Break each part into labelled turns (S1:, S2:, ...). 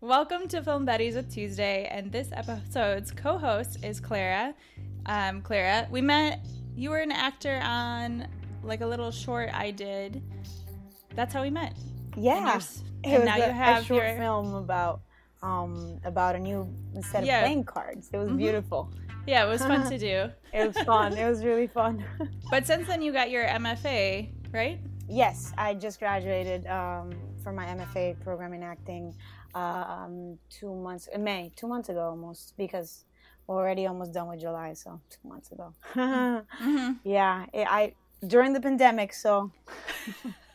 S1: Welcome to Film Buddies with Tuesday, and this episode's co-host is Clara. Um, Clara, we met. You were an actor on like a little short I did. That's how we met.
S2: Yeah,
S1: and, and now
S2: a,
S1: you have
S2: a short
S1: your
S2: film about um about a new set of
S1: Yeah.
S2: playing cards. It was
S1: Mhm.
S2: beautiful.
S1: yeah. It was fun to do.
S2: It was fun. it was really fun.
S1: But since then, you got your MFA, right?
S2: yes, I just graduated um, from my MFA program in acting um, two months in May, two months ago almost, because we're already almost done with July, so two months ago.
S1: Mm-hmm.
S2: yeah, it, I during the pandemic, so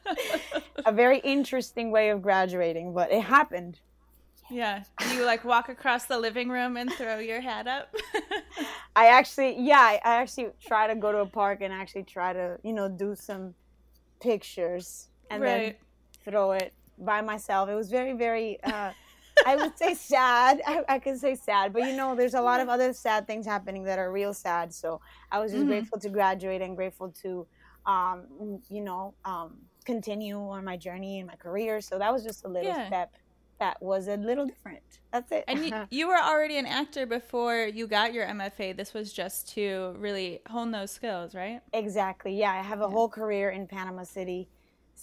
S2: a very interesting way of graduating, but it happened.
S1: Yeah. Do you like walk across the living room and throw your hat up?
S2: I actually, yeah, I I actually try to go to a park and actually try to, you know, do some pictures and then throw it by myself. It was very, very, uh, I would say sad. I, I could say sad, but you know, there's a lot of other sad things happening that are real sad. So I was just
S1: Mhm.
S2: grateful to graduate and grateful to, um, you know, um, continue on my journey and my career. So that was just a little
S1: Yeah.
S2: step that was a little different. That's it.
S1: And you, you were already an actor before you got your MFA. This was just to really hone those skills, right?
S2: Exactly. Yeah, I have a whole career in Panama City,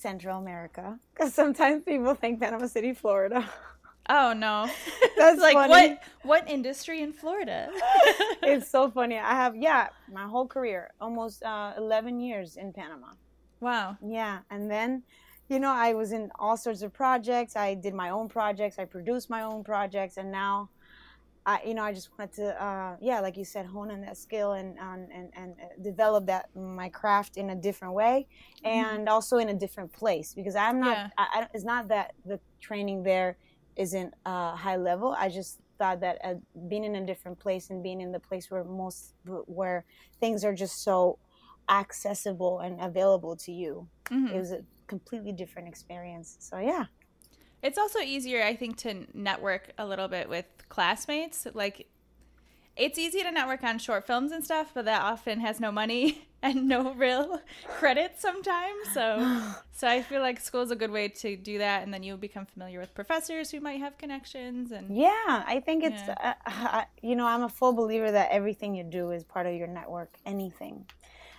S2: Central America. Because sometimes people think Panama City, Florida.
S1: Oh no.
S2: That's
S1: like
S2: funny.
S1: what what industry in Florida?
S2: it's so funny. I have yeah, my whole career, almost uh, 11 years in Panama.
S1: wow.
S2: Yeah, and then, you know, I was in all sorts of projects. I did my own projects. I produced my own projects, and now, I, you know, I just wanted to, uh, yeah, like you said, hone in that skill and um, and and uh, develop that my craft in a different way, and also in a different place because I'm not.
S1: Yeah.
S2: I, I, it's not that the training there isn't uh, high level. I just thought that uh, being in a different place and being in the place where most where things are just so accessible and available to you
S1: Mhm.
S2: it was a completely different experience. So yeah,
S1: It's also easier, I think, to network a little bit with classmates. Like, it's easy to network on short films and stuff, but that often has no money and no real credit sometimes. So, so I feel like school is a good way to do that, and then you become familiar with professors who might have connections. And
S2: yeah, I think it's
S1: Yeah.
S2: uh, uh, you know I'm a full believer that everything you do is part of your network. Anything.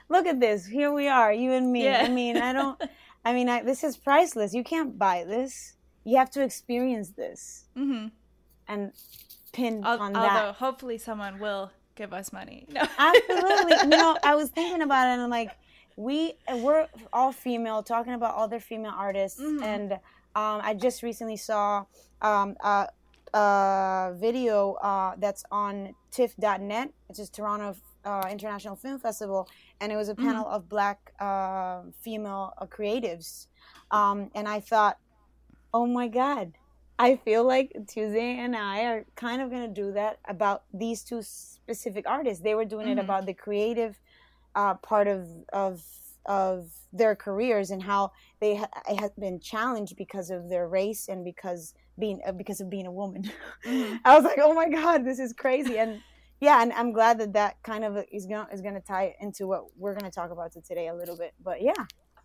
S2: Look at this. Here we are, you and me.
S1: Yeah.
S2: I mean, I don't. I mean, I, this is priceless. You can't buy this. You have to experience this
S1: hmm
S2: and pin
S1: Al-
S2: on
S1: although
S2: that.
S1: hopefully someone will give us money. No.
S2: Absolutely. you know, I was thinking about it and I'm like, we we're all female, talking about other female artists,
S1: Mhm.
S2: and um, I just recently saw um, a, a video uh, that's on TIFF.net, which is Toronto uh, International Film Festival, and it was a panel of black uh, female uh, creatives, um, and I thought, oh my god. I feel like Tuesday and I are kind of going to do that about these two specific artists. They were doing it
S1: Mhm.
S2: about the creative uh, part of of of their careers and how they ha- have been challenged because of their race and because being uh, because of being a woman.
S1: Mhm.
S2: I was like, oh my god, this is crazy, and yeah, and I'm glad that that kind of is going to is going to tie into what we're going to talk about today a little bit. But yeah,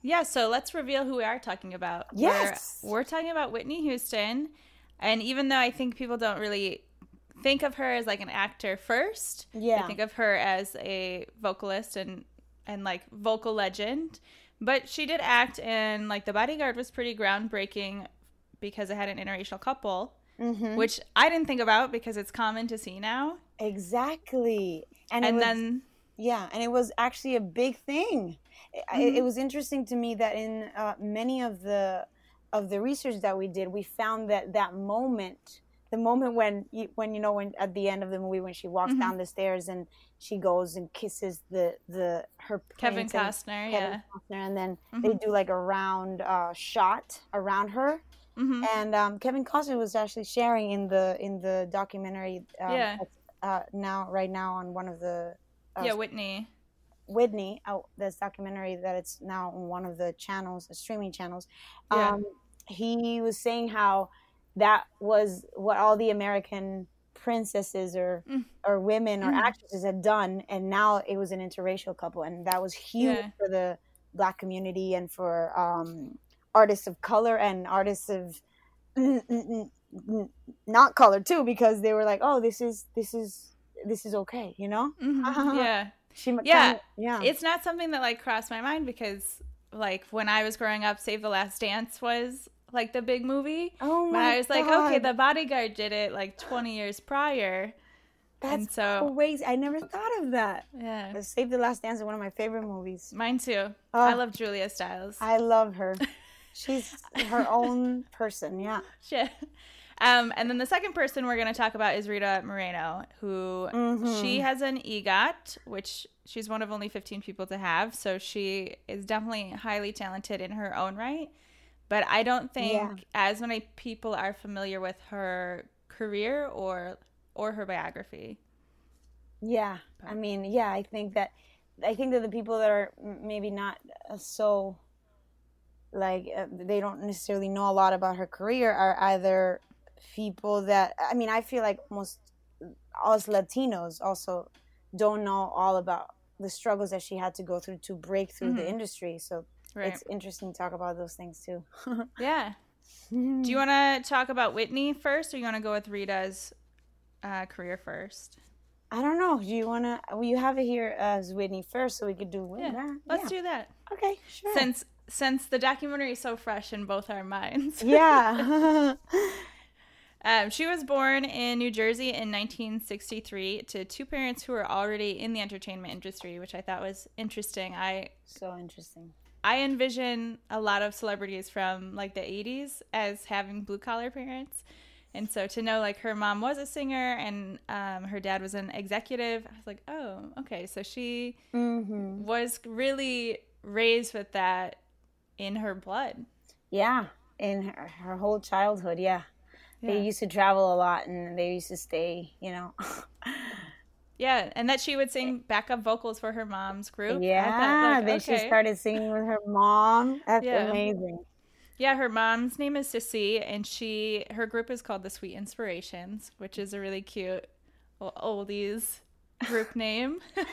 S1: Yeah, so let's reveal who we are talking about.
S2: Yes.
S1: We're, we're talking about Whitney Houston. And even though I think people don't really think of her as like an actor first,
S2: yeah,
S1: they think of her as a vocalist and and like vocal legend. But she did act in like The Bodyguard was pretty groundbreaking because it had an interracial couple,
S2: hmm
S1: which I didn't think about because it's common to see now.
S2: exactly, and,
S1: And
S2: was-
S1: then
S2: Yeah, and it was actually a big thing. It,
S1: Mhm.
S2: it was interesting to me that in uh, many of the of the research that we did, we found that that moment, the moment when you, when you know when at the end of the movie when she walks
S1: Mhm.
S2: down the stairs and she goes and kisses the the her
S1: Kevin Costner,
S2: Kevin
S1: yeah.
S2: Costner, and then they
S1: Mhm.
S2: do like a round uh, shot around her,
S1: hmm
S2: and um, Kevin Costner was actually sharing in the in the documentary. Um,
S1: Yeah.
S2: Uh, now, right now, on one of the uh,
S1: Yeah, Whitney.
S2: Whitney, oh, this documentary that it's now on one of the channels, the streaming channels.
S1: Yeah.
S2: Um, he was saying how that was what all the American princesses or
S1: Mm.
S2: or women or
S1: Mhm.
S2: actresses had done, and now it was an interracial couple, and that was huge
S1: Yeah.
S2: for the black community and for um, artists of color and artists of not color too because they were like, oh, this is this is this is okay, you know?
S1: Mhm. yeah.
S2: She
S1: Yeah.
S2: kinda- yeah.
S1: It's not something that like crossed my mind because like when I was growing up, Save the Last Dance was like the big movie.
S2: oh my
S1: I was like, okay, the bodyguard did it like 20 years prior.
S2: that's
S1: and so
S2: crazy. I never thought of that.
S1: yeah.
S2: Save the Last Dance is one of my favorite movies.
S1: Mine too.
S2: Oh.
S1: I love Julia Stiles.
S2: I love her. She's her own person. Yeah.
S1: Shit. Um, and then the second person we're going to talk about is Rita Moreno, who
S2: Mhm.
S1: she has an EGOT, which she's one of only 15 people to have. So she is definitely highly talented in her own right. But I don't think
S2: Yeah.
S1: as many people are familiar with her career or or her biography.
S2: Yeah, I mean, yeah, I think that I think that the people that are maybe not uh, so like uh, they don't necessarily know a lot about her career are either people that I mean, I feel like most us Latinos also don't know all about the struggles that she had to go through to break through the
S1: Mhm.
S2: industry. So
S1: Right.
S2: it's interesting to talk about those things too.
S1: yeah. Do you want to talk about Whitney first, or you want to go with Rita's uh, career first?
S2: I don't know. Do you want to? Well, you have it here as Whitney first, so we could do Whitney.
S1: Yeah, Let's do that.
S2: Okay, sure.
S1: Since since the documentary is so fresh in both our minds.
S2: yeah.
S1: Um, she was born in New Jersey in 1963 to two parents who were already in the entertainment industry, which I thought was interesting. I
S2: so interesting.
S1: I envision a lot of celebrities from like the 80s as having blue collar parents. And so to know like her mom was a singer and um, her dad was an executive, I was like, oh, okay. So she
S2: Mm-hmm.
S1: was really raised with that in her blood.
S2: Yeah, in her, her whole childhood, yeah. They
S1: Yeah.
S2: used to travel a lot and they used to stay, you know.
S1: Yeah, and that she would sing backup vocals for her mom's group.
S2: Yeah,
S1: thought, like,
S2: then she started singing with her mom. That's
S1: Yeah.
S2: amazing.
S1: Yeah, her mom's name is Cissy, and she her group is called the Sweet Inspirations, which is a really cute oldies group name.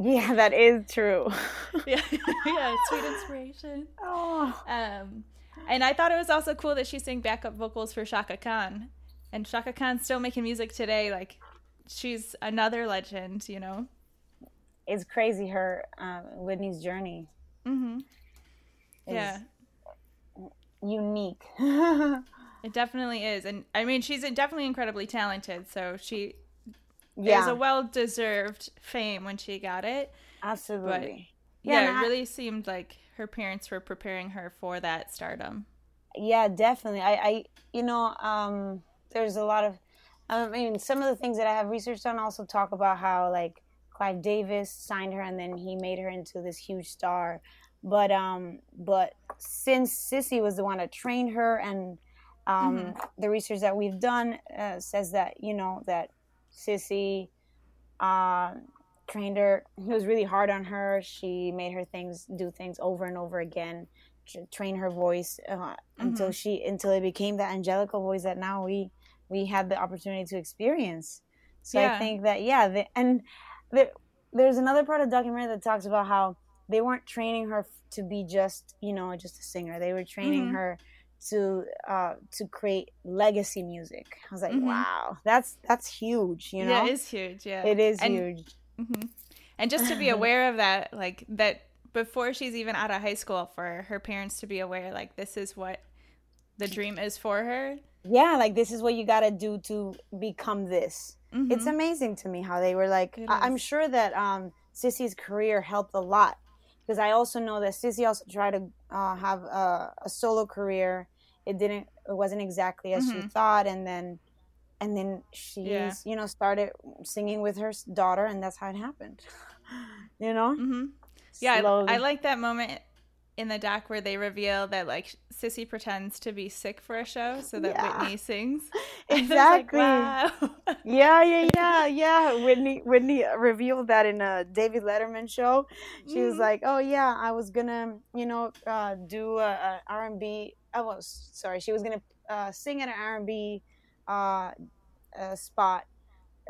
S2: Yeah, that is true.
S1: yeah, yeah, Sweet Inspiration.
S2: oh,
S1: Um, and I thought it was also cool that she sang backup vocals for Chaka Khan, and Chaka Khan's still making music today. Like, she's another legend, you know.
S2: it's crazy her um, Whitney's journey.
S1: Mm-hmm. Yeah.
S2: unique.
S1: It definitely is, and I mean, she's definitely incredibly talented. So she
S2: yeah,
S1: is a well-deserved fame when she got it.
S2: absolutely.
S1: Yeah,
S2: and
S1: it
S2: I-
S1: really seemed like her parents were preparing her for that stardom.
S2: yeah definitely. I i you know um there's a lot of i mean some of the things that i have researched on also talk about how like clive davis signed her and then he made her into this huge star. But um but since cissy was the one that trained her and um the research that we've done uh, says that you know that cissy uh, trained her he was really hard on her she made her things do things over and over again train her voice uh, until she until it became that angelical voice that now we we had the opportunity to experience so
S1: Yeah.
S2: i think that yeah the, and the, there's another part of the documentary that talks about how they weren't training her to be just you know just a singer they were training
S1: Mhm.
S2: her to uh to create legacy music i was like
S1: Mhm.
S2: wow that's that's huge you know
S1: Yeah, it is huge. Yeah,
S2: it is
S1: and,
S2: huge
S1: mhm. And just to be aware of that, like that before she's even out of high school, for her parents to be aware, like this is what the dream is for her.
S2: yeah like this is what you got to do to become this
S1: Mhm.
S2: it's amazing to me how they were like I- i'm sure that um cissy's career helped a lot because i also know that cissy also tried to uh, have a, a solo career it didn't it wasn't exactly as she
S1: Mhm.
S2: thought and then and then she's
S1: Yeah.
S2: you know started singing with her daughter and that's how it happened you know
S1: mm-hmm. Yeah, I, I like that moment in the doc where they reveal that like Cissy pretends to be sick for a show so that
S2: Yeah.
S1: Whitney sings. Was like,
S2: Exactly.
S1: wow.
S2: Yeah, yeah, yeah, yeah. Whitney Whitney revealed that in a David Letterman show. She was
S1: Mhm.
S2: like, "Oh yeah, I was gonna, you know, uh, do a, a R&B. I was sorry, she was gonna uh, sing at an R&B uh, uh, spot.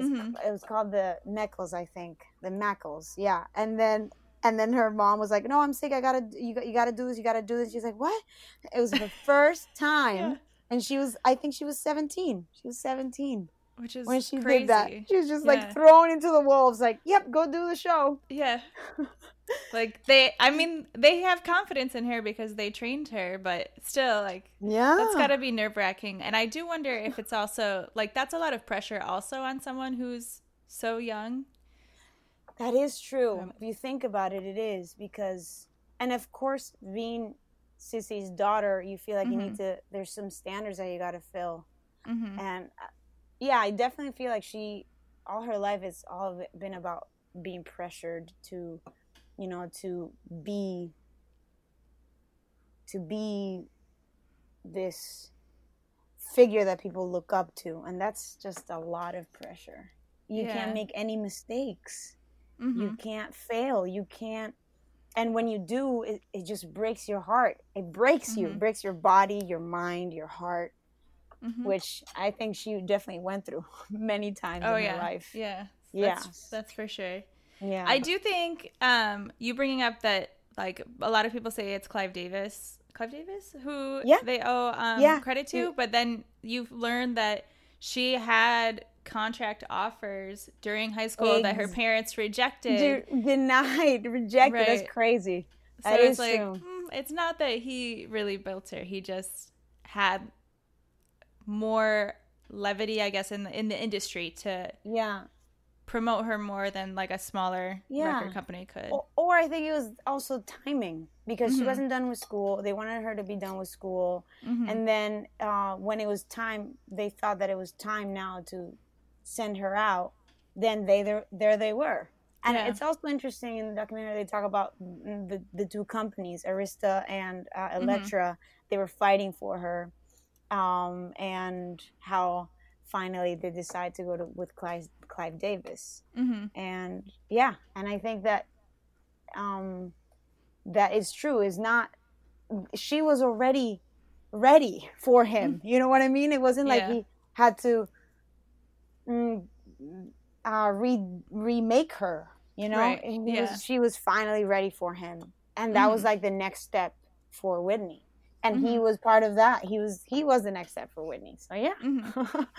S1: Mhm.
S2: It was called the Mikell's, I think, the Mikell's. Yeah, and then." And then her mom was like, "No, I'm sick. I gotta, you, you gotta do this. You gotta do this." She's like, "What?" It was the first time
S1: Yeah.
S2: and she was I think she was 17. She was 17
S1: which is
S2: when she
S1: crazy.
S2: did that. She was just
S1: Yeah.
S2: like thrown into the wolves like, "Yep, go do the show."
S1: Yeah. like they I mean, they have confidence in her because they trained her, but still like
S2: Yeah.
S1: that's got to be nerve-wracking. And I do wonder if it's also like that's a lot of pressure also on someone who's so young.
S2: That is true.
S1: Um,
S2: if you think about it, it is because, and of course, being Cissy's daughter, you feel like you need to. There's some standards that you got to fill,
S1: Mhm.
S2: and uh, yeah, I definitely feel like she, all her life, has all been about being pressured to, you know, to be, to be this figure that people look up to, and that's just a lot of pressure. You
S1: Yeah.
S2: can't make any mistakes
S1: Mhm.
S2: you can't fail you can't and when you do it, it just breaks your heart it breaks you
S1: Mhm.
S2: it breaks your body your mind your heart
S1: Mhm.
S2: which i think she definitely went through many times
S1: Oh
S2: in
S1: yeah.
S2: her life
S1: Yeah.
S2: Yes.
S1: That's, that's for sure.
S2: Yeah
S1: I do think um you bringing up that like a lot of people say it's Clive Davis, Clive Davis who
S2: Yeah.
S1: they owe um
S2: Yeah.
S1: credit to,
S2: Yeah.
S1: but then you've learned that she had contract offers during high school that her parents rejected.
S2: De- denied rejected
S1: Right.
S2: that's crazy
S1: so
S2: that
S1: it's like mm, it's not that he really built her. He just had more levity, I guess, in the in the industry to
S2: yeah
S1: promote her more than like a smaller
S2: Yeah.
S1: record company could.
S2: or, or i think it was also timing because she
S1: Mhm.
S2: wasn't done with school they wanted her to be done with school
S1: Mhm.
S2: and then uh, when it was time they thought that it was time now to send her out then they there, there they were and
S1: Yeah.
S2: it's also interesting in the documentary they talk about mm, the, the two companies arista and uh,
S1: Mm-hmm.
S2: they were fighting for her um, and how finally they decide to go to with clive, clive davis.
S1: Mhm.
S2: and yeah and i think that um that is true. Is not she was already ready for him. You know what i mean? It wasn't like
S1: Yeah.
S2: he had to mm, uh re remake her you know?
S1: Right, yeah.
S2: was, she was finally ready for him. And that was
S1: Mhm.
S2: like the next step for whitney and he
S1: Mhm.
S2: was part of that he was he was the next step for whitney so yeah
S1: Mhm.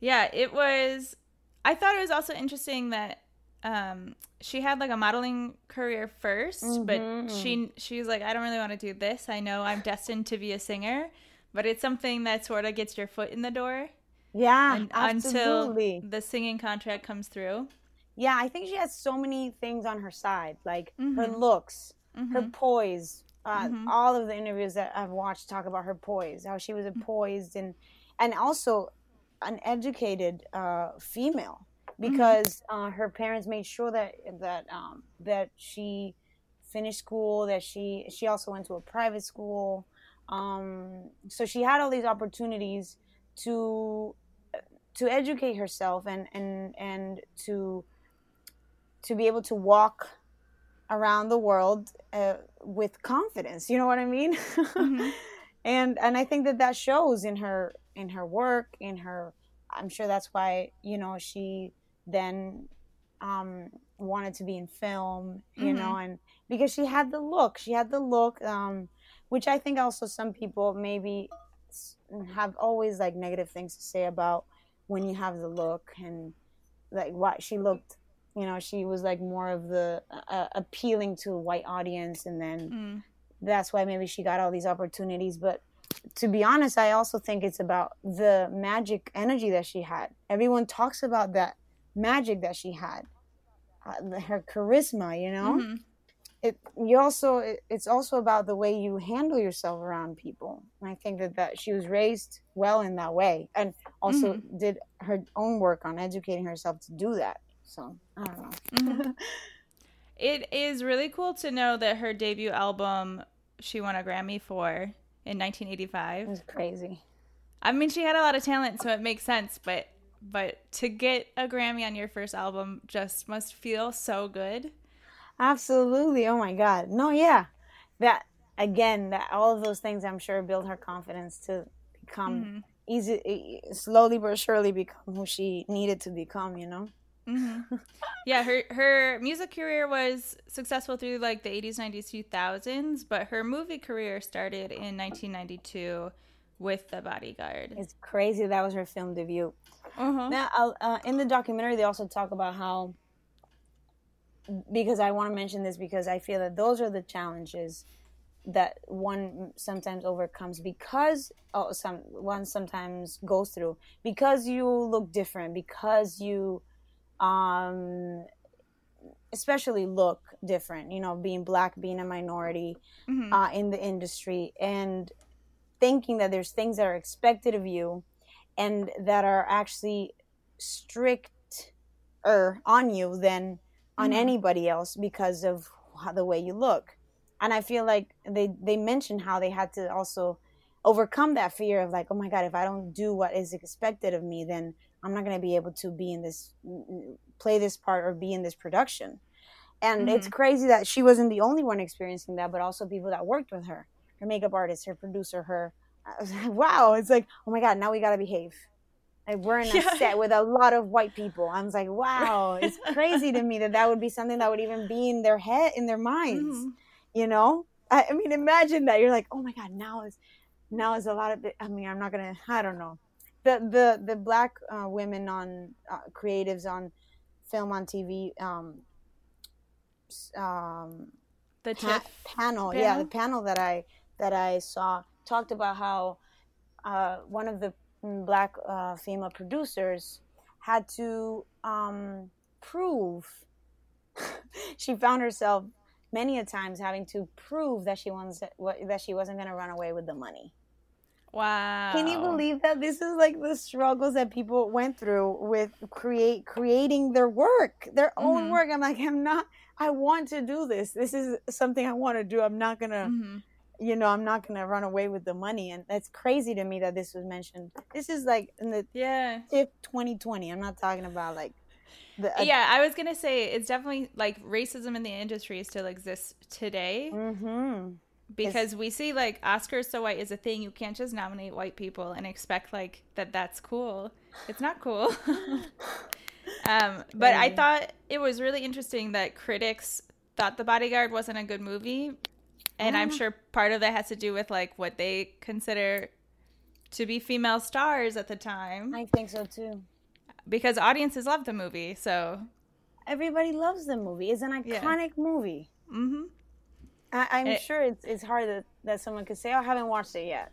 S1: Yeah, it was. I thought it was also interesting that um, she had like a modeling career 1st but
S2: Mhm.
S1: she she's like, I don't really want to do this. I know I'm destined to be a singer, but it's something that sort of gets your foot in the door
S2: yeah
S1: un-
S2: absolutely.
S1: until the singing contract comes through.
S2: Yeah, I think she has so many things on her side, like her
S1: Mhm.
S2: looks, her
S1: Mhm.
S2: poise. Uh,
S1: Mhm.
S2: All of the interviews that I've watched talk about her poise, how she was a poised and and also an educated uh, female because uh, her parents made sure that that um, that she finished school, that she she also went to a private school, um, so she had all these opportunities to to educate herself and and and to to be able to walk around the world uh, with confidence you know what i mean
S1: Mhm.
S2: and and i think that that shows in her in her work in her i'm sure that's why you know she then um wanted to be in film you know and because she had the look she had the look um which i think also some people maybe have always like negative things to say about when you have the look and like what she looked you know she was like more of the uh, appealing to a white audience and then
S1: Mm.
S2: that's why maybe she got all these opportunities. But to be honest i also think it's about the magic energy that she had. Everyone talks about that magic that she had uh, her charisma you know?
S1: Mhm.
S2: it you also it, it's also about the way you handle yourself around people. And i think that that she was raised well in that way and also did her own work on educating herself to do that so i don't know
S1: Mhm. It is really cool to know that her debut album she won a Grammy for in 1985.
S2: it was crazy
S1: I mean, she had a lot of talent, so it makes sense. But but to get a Grammy on your first album just must feel so good.
S2: Absolutely. Oh my God. No, yeah. That again, that all of those things I'm sure build her confidence to become
S1: Mhm.
S2: easy, slowly but surely become who she needed to become. You know.
S1: Hmm yeah, her her music career was successful through like the 80s, 90s, 2000s, but her movie career started in 1992 with the bodyguard.
S2: It's crazy that was her film debut.
S1: Uh-huh.
S2: Now, uh, in the documentary, they also talk about how, because I want to mention this because I feel that those are the challenges that one sometimes overcomes because oh, some one sometimes goes through because you look different because you um especially look different you know being black being a minority
S1: Mhm.
S2: uh, in the industry and thinking that there's things that are expected of you and that are actually stricter on you than on
S1: Mhm.
S2: anybody else because of how, the way you look and i feel like they they mentioned how they had to also overcome that fear of like oh my god if i don't do what is expected of me then i'm not going to be able to be in this play this part or be in this production. And it's crazy that she wasn't the only one experiencing that but also people that worked with her her makeup artist her producer her like, wow it's like oh my god now we gotta behave. Like we're in a
S1: Yeah.
S2: set with a lot of white people. I was like wow it's crazy to me that that would be something that would even be in their head in their minds
S1: Mhm.
S2: you know? I, I mean imagine that. You're like oh my god now is now is a lot of i mean i'm not gonna i don't know the the the black uh, women on uh, creatives on film on tv um um
S1: The
S2: pa-
S1: TIFF.
S2: panel, yeah the panel that i that i saw talked about how uh one of the black uh, female producers had to um prove she found herself many a times having to prove that she wants that she wasn't going to run away with the money
S1: Wow.
S2: can you believe that this is like the struggles that people went through with create creating their work, their own
S1: Mhm.
S2: work? I'm like, I'm not. I want to do this. This is something I want to do. I'm not gonna,
S1: Mhm.
S2: you know, I'm not gonna run away with the money. And that's crazy to me that this was mentioned. This is like in the
S1: Yeah.
S2: TIFF 2020. I'm not talking about like the
S1: yeah, I was gonna say it's definitely like racism in the industry still exists today
S2: Mm-hmm.
S1: Because we see like Oscars so white is a thing. You can't just nominate white people and expect like that that's cool. It's not cool. um, but I
S2: Mm.
S1: thought it was really interesting that critics thought The Bodyguard wasn't a good movie, and I'm sure part of that has to do with like what they consider to be female stars at the time
S2: I think so too.
S1: because audiences love the movie. So,
S2: Everybody loves the movie. It's an
S1: Yeah.
S2: iconic movie.
S1: hmm
S2: I, I'm
S1: It-
S2: sure it's it's hard that, that someone could say, "Oh, I haven't watched it yet."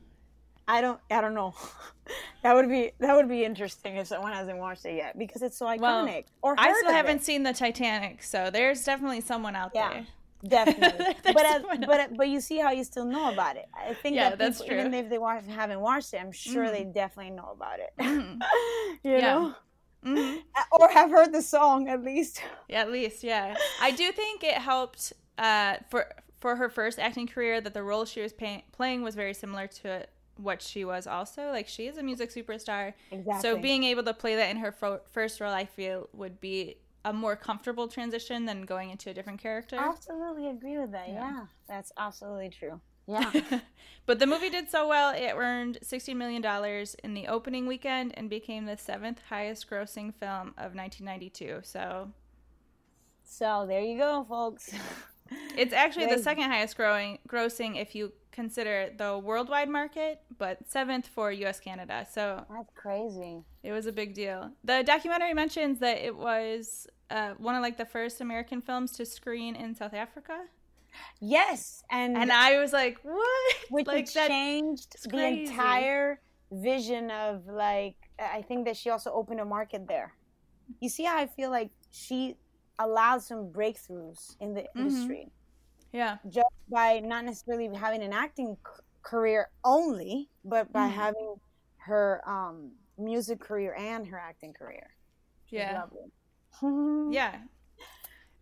S2: I don't. I don't know. that would be that would be interesting if someone hasn't watched it yet because it's so iconic.
S1: Well,
S2: or
S1: I still haven't
S2: it.
S1: seen the Titanic, so there's definitely someone out
S2: Yeah.
S1: there.
S2: definitely. But
S1: someone
S2: but but you see how you still know about it. I think
S1: Yeah,
S2: that
S1: that's
S2: people, even if they wa- haven't watched it, I'm sure
S1: Mhm.
S2: they definitely know about it.
S1: Mhm.
S2: you
S1: Yeah.
S2: know,
S1: hmm
S2: or have heard the song at least.
S1: Yeah, at least, yeah. I do think it helped uh, for for her first acting career that the role she was pay- playing was very similar to what she was also. Like she is a music superstar,
S2: Exactly.
S1: so being able to play that in her fo- first role, I feel would be a more comfortable transition than going into a different character.
S2: absolutely agree with that.
S1: Yeah.
S2: Yeah, that's absolutely true. Yeah.
S1: but the movie did so well, it earned $60 million in the opening weekend and became the seventh highest grossing film of 1992. So
S2: so there you go, folks.
S1: it's actually the second highest growing, grossing if you consider the worldwide market, but seventh for US Canada. So
S2: That's crazy.
S1: it was a big deal. The documentary mentions that it was uh, one of like the first American films to screen in South Africa.
S2: Yes, and
S1: And I was like, what?
S2: which
S1: like that
S2: changed the entire vision of like I think that she also opened a market there. You see how I feel like she allowed some breakthroughs in the
S1: Mm-hmm.
S2: industry
S1: Yeah.
S2: just by not necessarily having an acting c- career only, but by
S1: Mhm.
S2: having her um, music career and her acting career. She's
S1: Yeah.
S2: lovely.
S1: Yeah.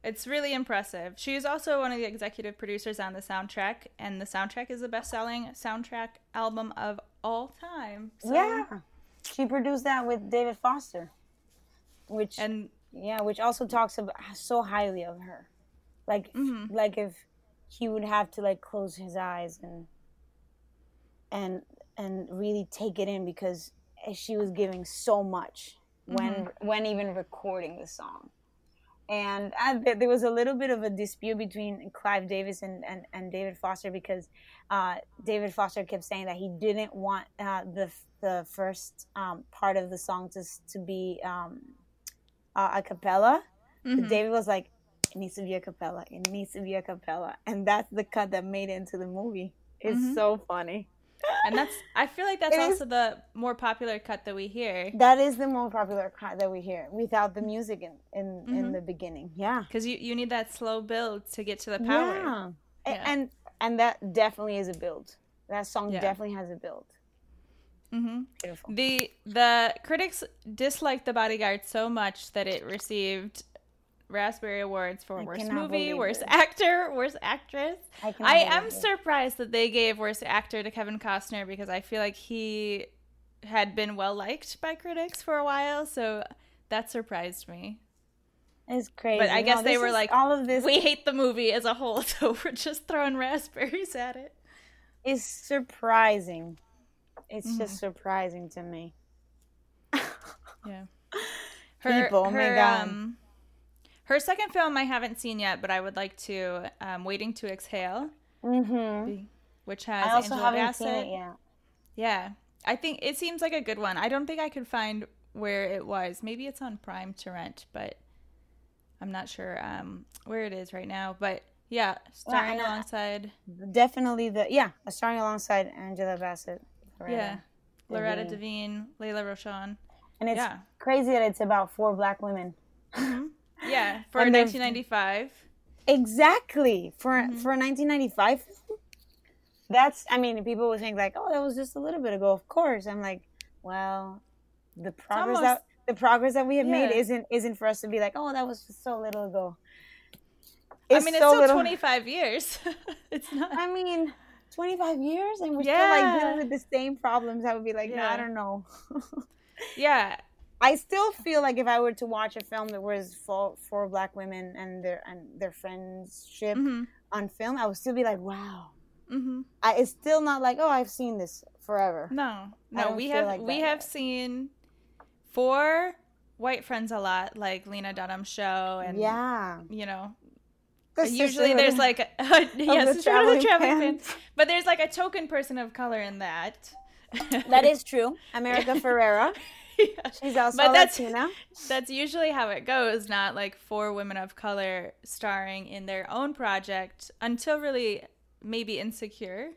S1: It's really impressive. She is also one of the executive producers on the soundtrack, and the soundtrack is the best selling soundtrack album of all time. So-
S2: yeah. She produced that with David Foster, which
S1: And
S2: yeah, which also talks about so highly of her. Like
S1: Mhm.
S2: like if he would have to like close his eyes and and and really take it in because she was giving so much when when even recording the song. and th- there was a little bit of a dispute between Clive Davis and, and, and David Foster because uh, David Foster kept saying that he didn't want uh, the the first um, part of the song to to be um, a cappella. Mm-hmm. David was like, "It needs to be a cappella. It needs to be a cappella," and that's the cut that made it into the movie. It's mm-hmm. so funny
S1: and that's I feel like that's it also is, the more popular cut that we hear.
S2: That is the more popular cut that we hear without the music in in, mm-hmm. in the beginning. Yeah,
S1: because you you need that slow build to get to the power.
S2: Yeah. yeah. and and that definitely is a build. That song yeah. definitely has a build.
S1: Mm-hmm. The the critics disliked the bodyguard so much that it received Raspberry Awards for I Worst Movie, Worst it. Actor, Worst Actress. I, I am it. surprised that they gave Worst Actor to Kevin Costner because I feel like he had been well liked by critics for a while, so that surprised me.
S2: It's crazy.
S1: But I guess no, they were like, all of this. We hate the movie as a whole, so we're just throwing raspberries at it.
S2: It's surprising. It's mm. just surprising to me.
S1: yeah. Her, People, her, oh my god. Um, her second film I haven't seen yet, but I would like to. Um, Waiting to Exhale,
S2: mm-hmm.
S1: which has I also Angela haven't Bassett. seen it yet. Yeah, I think it seems like a good one. I don't think I could find where it was. Maybe it's on Prime to rent, but I'm not sure um, where it is right now. But yeah, starring alongside.
S2: Definitely the yeah, starring alongside Angela Bassett.
S1: Loretta yeah, Loretta Devine, Lela Rochon.
S2: And it's yeah. crazy that it's about four black women.
S1: Mm-hmm. Yeah, for and 1995.
S2: Exactly for mm-hmm. for 1995. That's I mean, people would think like, oh, that was just a little bit ago. Of course, I'm like, well, the progress almost, that the progress that we have yeah. made isn't isn't for us to be like, oh, that was just so little ago.
S1: It's I mean, it's so still little... 25 years. it's not.
S2: I mean, 25 years, and we're yeah. still like dealing with the same problems. I would be like, yeah. no, I don't know.
S1: yeah,
S2: I still feel like if I were to watch a film that was for for black women and their and their friendship mm-hmm. on film, I would still be like, wow. Mm-hmm. I, it's still not like, oh, I've seen this forever.
S1: No, no, we have like we have yet. seen four white friends a lot, like Lena Dunham show, and yeah, you know, the usually there's like a, a yes, the traveling, traveling but there's like a token person of color in that.
S2: that is true, America Ferrera. yeah. She's also but
S1: that's,
S2: Latina.
S1: That's usually how it goes, not like four women of color starring in their own project until really maybe Insecure.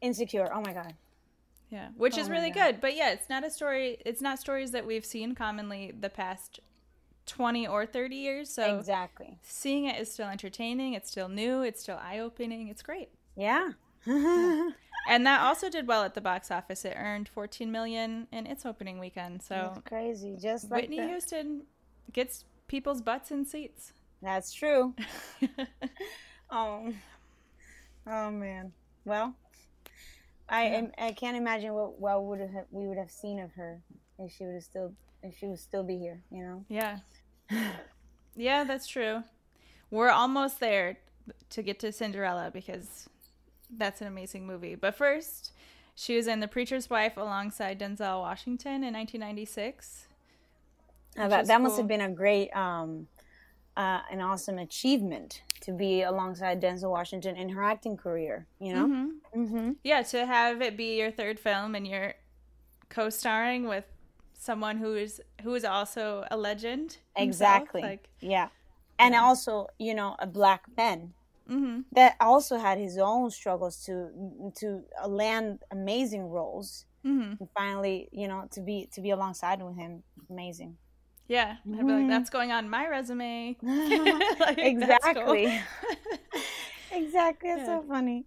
S2: Insecure. Oh my god.
S1: Yeah, which oh is really god. good. But yeah, it's not a story. It's not stories that we've seen commonly the past 20 or 30 years. So
S2: Exactly.
S1: Seeing it is still entertaining, it's still new, it's still eye-opening. It's great.
S2: Yeah.
S1: yeah. and that also did well at the box office. It earned 14 million in its opening weekend. So
S2: That's crazy, just
S1: like Whitney Houston gets people's butts in seats.
S2: That's true. oh, oh man. Well, I yeah. I can't imagine what what would have we would have seen of her if she would have still if she would still be here. You know.
S1: Yeah. yeah, that's true. We're almost there to get to Cinderella because that's an amazing movie. But first, she was in The Preacher's Wife alongside Denzel Washington in 1996.
S2: that that cool. must have been a great, um, uh, an awesome achievement to be alongside Denzel Washington in her acting career. You know,
S1: mm-hmm. Mm-hmm. yeah, to have it be your third film and you're co-starring with someone who is who is also a legend.
S2: Exactly. Himself. Like, yeah, and yeah. also you know a black man mm-hmm. that also had his own struggles to to land amazing roles. Mm-hmm. And finally, you know, to be to be alongside with him, amazing.
S1: Yeah, I'd be like, mm-hmm. that's going on my resume.
S2: like, exactly. exactly. That's yeah. so funny.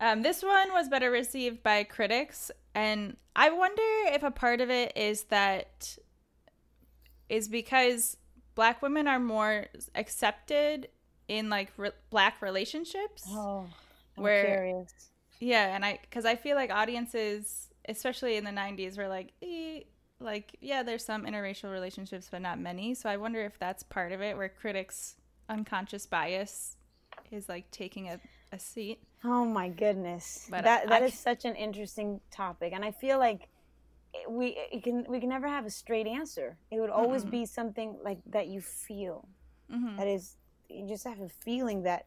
S1: Um, this one was better received by critics, and I wonder if a part of it is that is because black women are more accepted in like re- black relationships.
S2: Oh, I'm where, curious.
S1: Yeah, and I because I feel like audiences, especially in the '90s, were like, eh, like yeah, there's some interracial relationships, but not many. So I wonder if that's part of it, where critics' unconscious bias is like taking a, a seat.
S2: Oh my goodness, but that that I, is such an interesting topic, and I feel like we can we can never have a straight answer. It would always mm-hmm. be something like that you feel
S1: Mhm.
S2: that is you just have a feeling that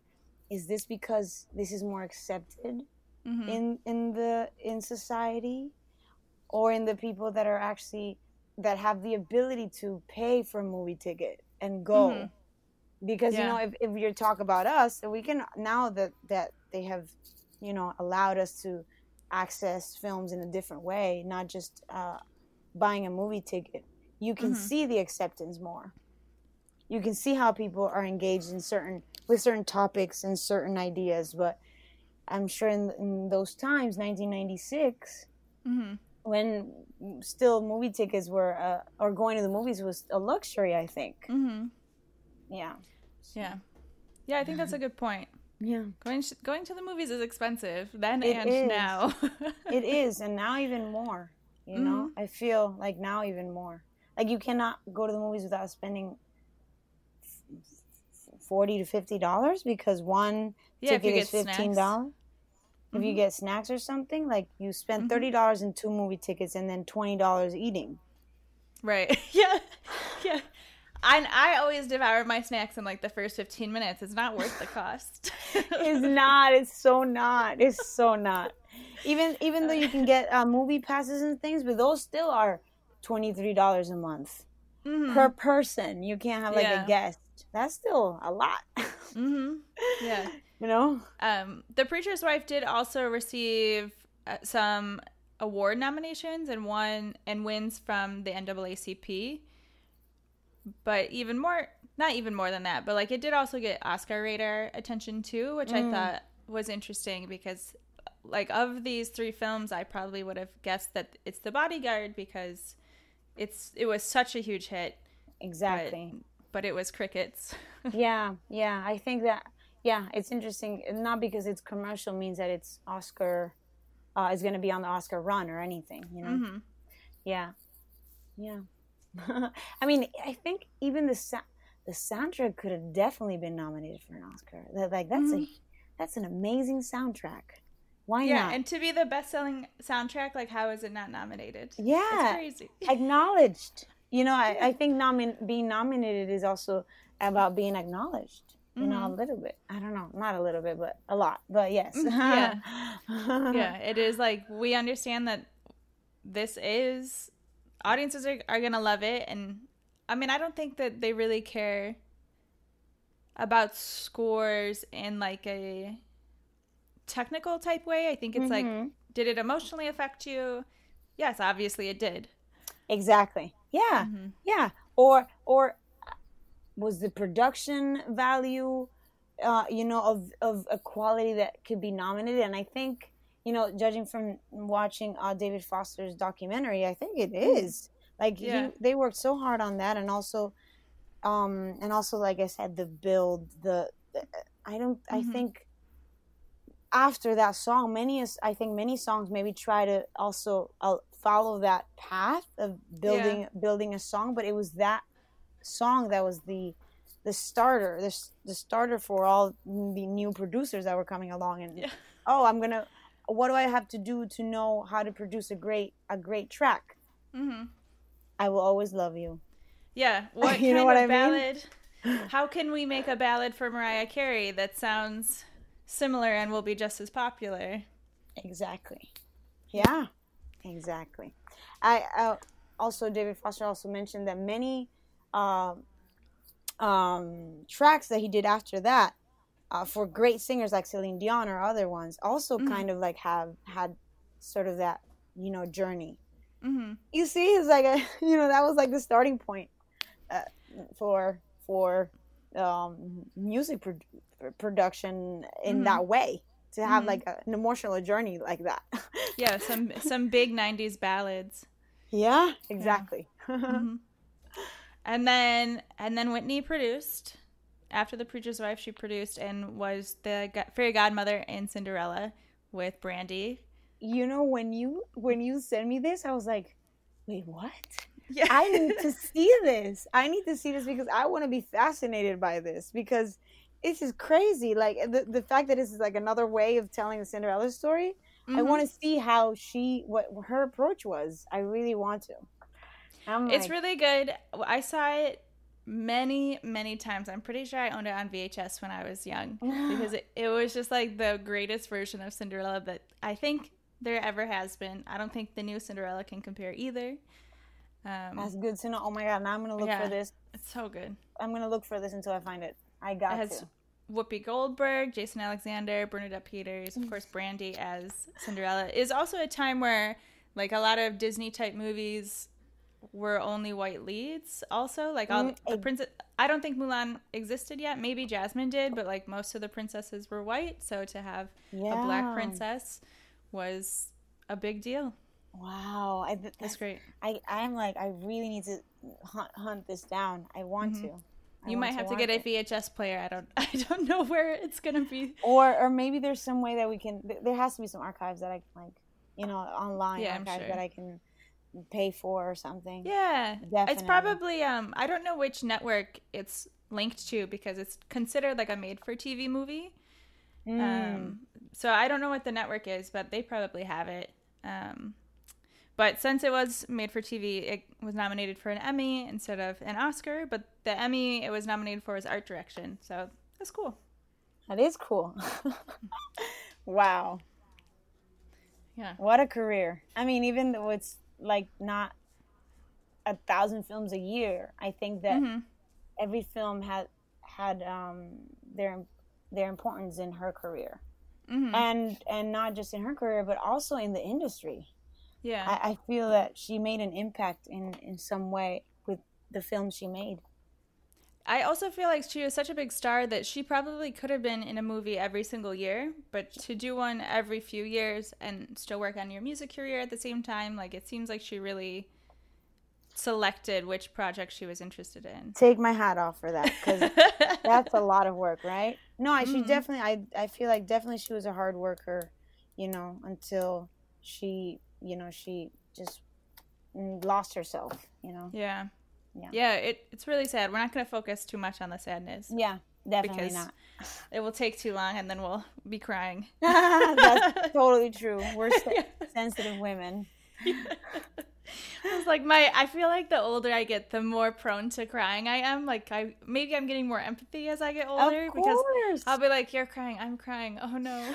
S2: is this because this is more accepted
S1: Mhm.
S2: in in the in society or in the people that are actually that have the ability to pay for a movie ticket and go Because you know if, if you talk about us we can now that that they have you know allowed us to access films in a different way not just uh, buying a movie ticket you can
S1: Mhm.
S2: see the acceptance more you can see how people are engaged in certain with certain topics and certain ideas but i'm sure in, in those times 1996
S1: Mhm.
S2: when still movie tickets were uh, or going to the movies was a luxury i think
S1: Mhm.
S2: Yeah
S1: Yeah. Yeah, I think that's a good point.
S2: yeah
S1: Going sh- going to the movies is expensive then
S2: It
S1: and
S2: is.
S1: now.
S2: it is and now even more you know
S1: Mm-hmm.
S2: i feel like now even more like you cannot go to the movies without spending f- f- 40 to 50 dollars because one
S1: yeah,
S2: ticket is 15
S1: snacks.
S2: dollars if you
S1: Mhm.
S2: get snacks or something like you spend
S1: Mhm.
S2: 30 dollars in two movie tickets and then 20 dollars eating
S1: Right. yeah. Yeah. I I always devour my snacks in like the first 15 minutes. It's not worth the cost.
S2: it's not it's so not it's so not even even though you can get uh, movie passes and things but those still are $23 a month
S1: Mhm.
S2: per person you can't have like
S1: Yeah.
S2: a guest that's still a lot
S1: mm-hmm. Yeah.
S2: you know
S1: Um, the Preacher's Wife did also receive uh, some award nominations and won and wins from the NAACP. But even more, not even more than that, but like it did also get Oscar radar attention too, which I
S2: Mm.
S1: thought was interesting because, like, of these three films, I probably would have guessed that it's The Bodyguard because it's it was such a huge hit,
S2: exactly
S1: but it was crickets.
S2: yeah yeah i think that yeah it's interesting not because it's commercial means that it's oscar uh, is going to be on the oscar run or anything you know
S1: hmm
S2: yeah yeah i mean i think even the sa- the soundtrack could have definitely been nominated for an oscar. Like that's a mm-hmm. that's an amazing soundtrack. Why
S1: Yeah,
S2: not?
S1: and to be the best-selling soundtrack, like how is it not nominated? It's
S2: yeah.
S1: crazy.
S2: acknowledged. You know i, I think nomin- being nominated is also about being acknowledged you know a mm-hmm. little bit. I don't know not a little bit but a lot but yes.
S1: Mm, yeah. yeah, it is like we understand that this is audiences are, are gonna love it, and I mean I don't think that they really care about scores in like a technical type way. I think it's like,
S2: Mhm.
S1: did it emotionally affect you? Yes, obviously it did.
S2: exactly yeah
S1: Mhm.
S2: yeah or or was the production value uh you know of of a quality that could be nominated and i think you know judging from watching uh david foster's documentary i think it is like
S1: Mm-hmm. Yeah.
S2: he, they worked so hard on that and also um and also like i said the build the, the i don't i
S1: Mhm.
S2: think after that song many is i think many songs maybe try to also uh, follow that path of building building a song but it was that song that was the the starter the, the starter for all the new producers that were coming along and
S1: Yeah.
S2: oh i'm gonna what do i have to do to know how to produce a great a great track
S1: Mm-hmm.
S2: i will always love you
S1: Yeah. What
S2: You
S1: kind
S2: know what
S1: of
S2: I mean?
S1: ballad? How can we make a ballad for Mariah Carey that sounds similar and will be just as popular?
S2: Exactly. Yeah, exactly. I uh, also David Foster also mentioned that many um, um, tracks that he did after that uh, for great singers like Celine Dion or other ones also
S1: Mhm.
S2: kind of like have had sort of that you know journey.
S1: hmm
S2: You see, it's like a you know that was like the starting point uh, for for um, music pro- production in
S1: Mhm.
S2: that way to have
S1: Mhm.
S2: like a, an emotional journey like that.
S1: Yeah, some some big '90s ballads.
S2: yeah, exactly.
S1: Mhm. And then and then Whitney produced. After the preacher's wife, she produced and was the fairy godmother in Cinderella with Brandy.
S2: you know when you when you sent me this, I was like, wait, what?
S1: Yeah,
S2: I need to see this. I need to see this because I want to be fascinated by this because this is crazy. Like the the fact that this is like another way of telling the Cinderella story. I
S1: Mhm.
S2: want to see how she what her approach was. I really want to. I'm
S1: It's
S2: like,
S1: really good. I saw it many, many times. I'm pretty sure I owned it on VHS when I was young because it, it was just like the greatest version of Cinderella that I think there ever has been. I don't think the new Cinderella can compare either. Um,
S2: That's good to know. Oh my god, now I'm gonna look
S1: Yeah.
S2: for this.
S1: it's so good.
S2: I'm gonna look for this until I find it. I got It
S1: has
S2: to.
S1: Whoopi Goldberg, Jason Alexander, Bernadette Peters, of course, Brandy as Cinderella. Is also a time where, like, a lot of Disney type movies were only white leads. Also, like all
S2: Mm,
S1: the princess. I don't think Mulan existed yet. Maybe Jasmine did, but like most of the princesses were white. So to have
S2: Yeah.
S1: a black princess was a big deal.
S2: Wow, I,
S1: that's,
S2: that's,
S1: great
S2: i i'm like I really need to hunt, hunt this down. I want to. I
S1: Mm-hmm. You might have to
S2: watch
S1: get a. VHS player. I don't. I don't know where it's gonna be.
S2: or or maybe there's some way that we can. There has to be some archives that I can like, you know, online
S1: Yeah,
S2: archives
S1: sure.
S2: that I can pay for or something.
S1: Yeah. It's probably um I don't know which network it's linked to because it's considered like a made for TV movie.
S2: Mm.
S1: Um so I don't know what the network is, but they probably have it. Um but since it was made for TV, it was nominated for an Emmy instead of an Oscar, but the Emmy it was nominated for was art direction. So that's cool.
S2: that is cool. wow,
S1: Yeah.
S2: what a career! I mean, even though it's like not a thousand films a year, I think that
S1: Mhm.
S2: every film had had um, their their importance in her career,
S1: Mhm.
S2: and and not just in her career, but also in the industry.
S1: Yeah.
S2: I, I feel that she made an impact in in some way with the films she made.
S1: I also feel like she was such a big star that she probably could have been in a movie every single year, but to do one every few years and still work on your music career at the same time, like it seems like she really selected which project she was interested in.
S2: Take my hat off for that because that's a lot of work, right? No, I, she
S1: Mhm.
S2: definitely. I I feel like definitely she was a hard worker, you know, until she, you know, she just mm, lost herself, you know.
S1: yeah.
S2: Yeah.
S1: Yeah, it, it's really sad. We're not going to focus too much on the sadness.
S2: Yeah, definitely
S1: Because
S2: not.
S1: It will take too long and then we'll be crying.
S2: that's totally true. We're se- sensitive women.
S1: I was like my I feel like the older I get, the more prone to crying I am. Like I maybe I'm getting more empathy as I get older
S2: of
S1: because. I'll be like, You're crying, I'm crying. Oh no.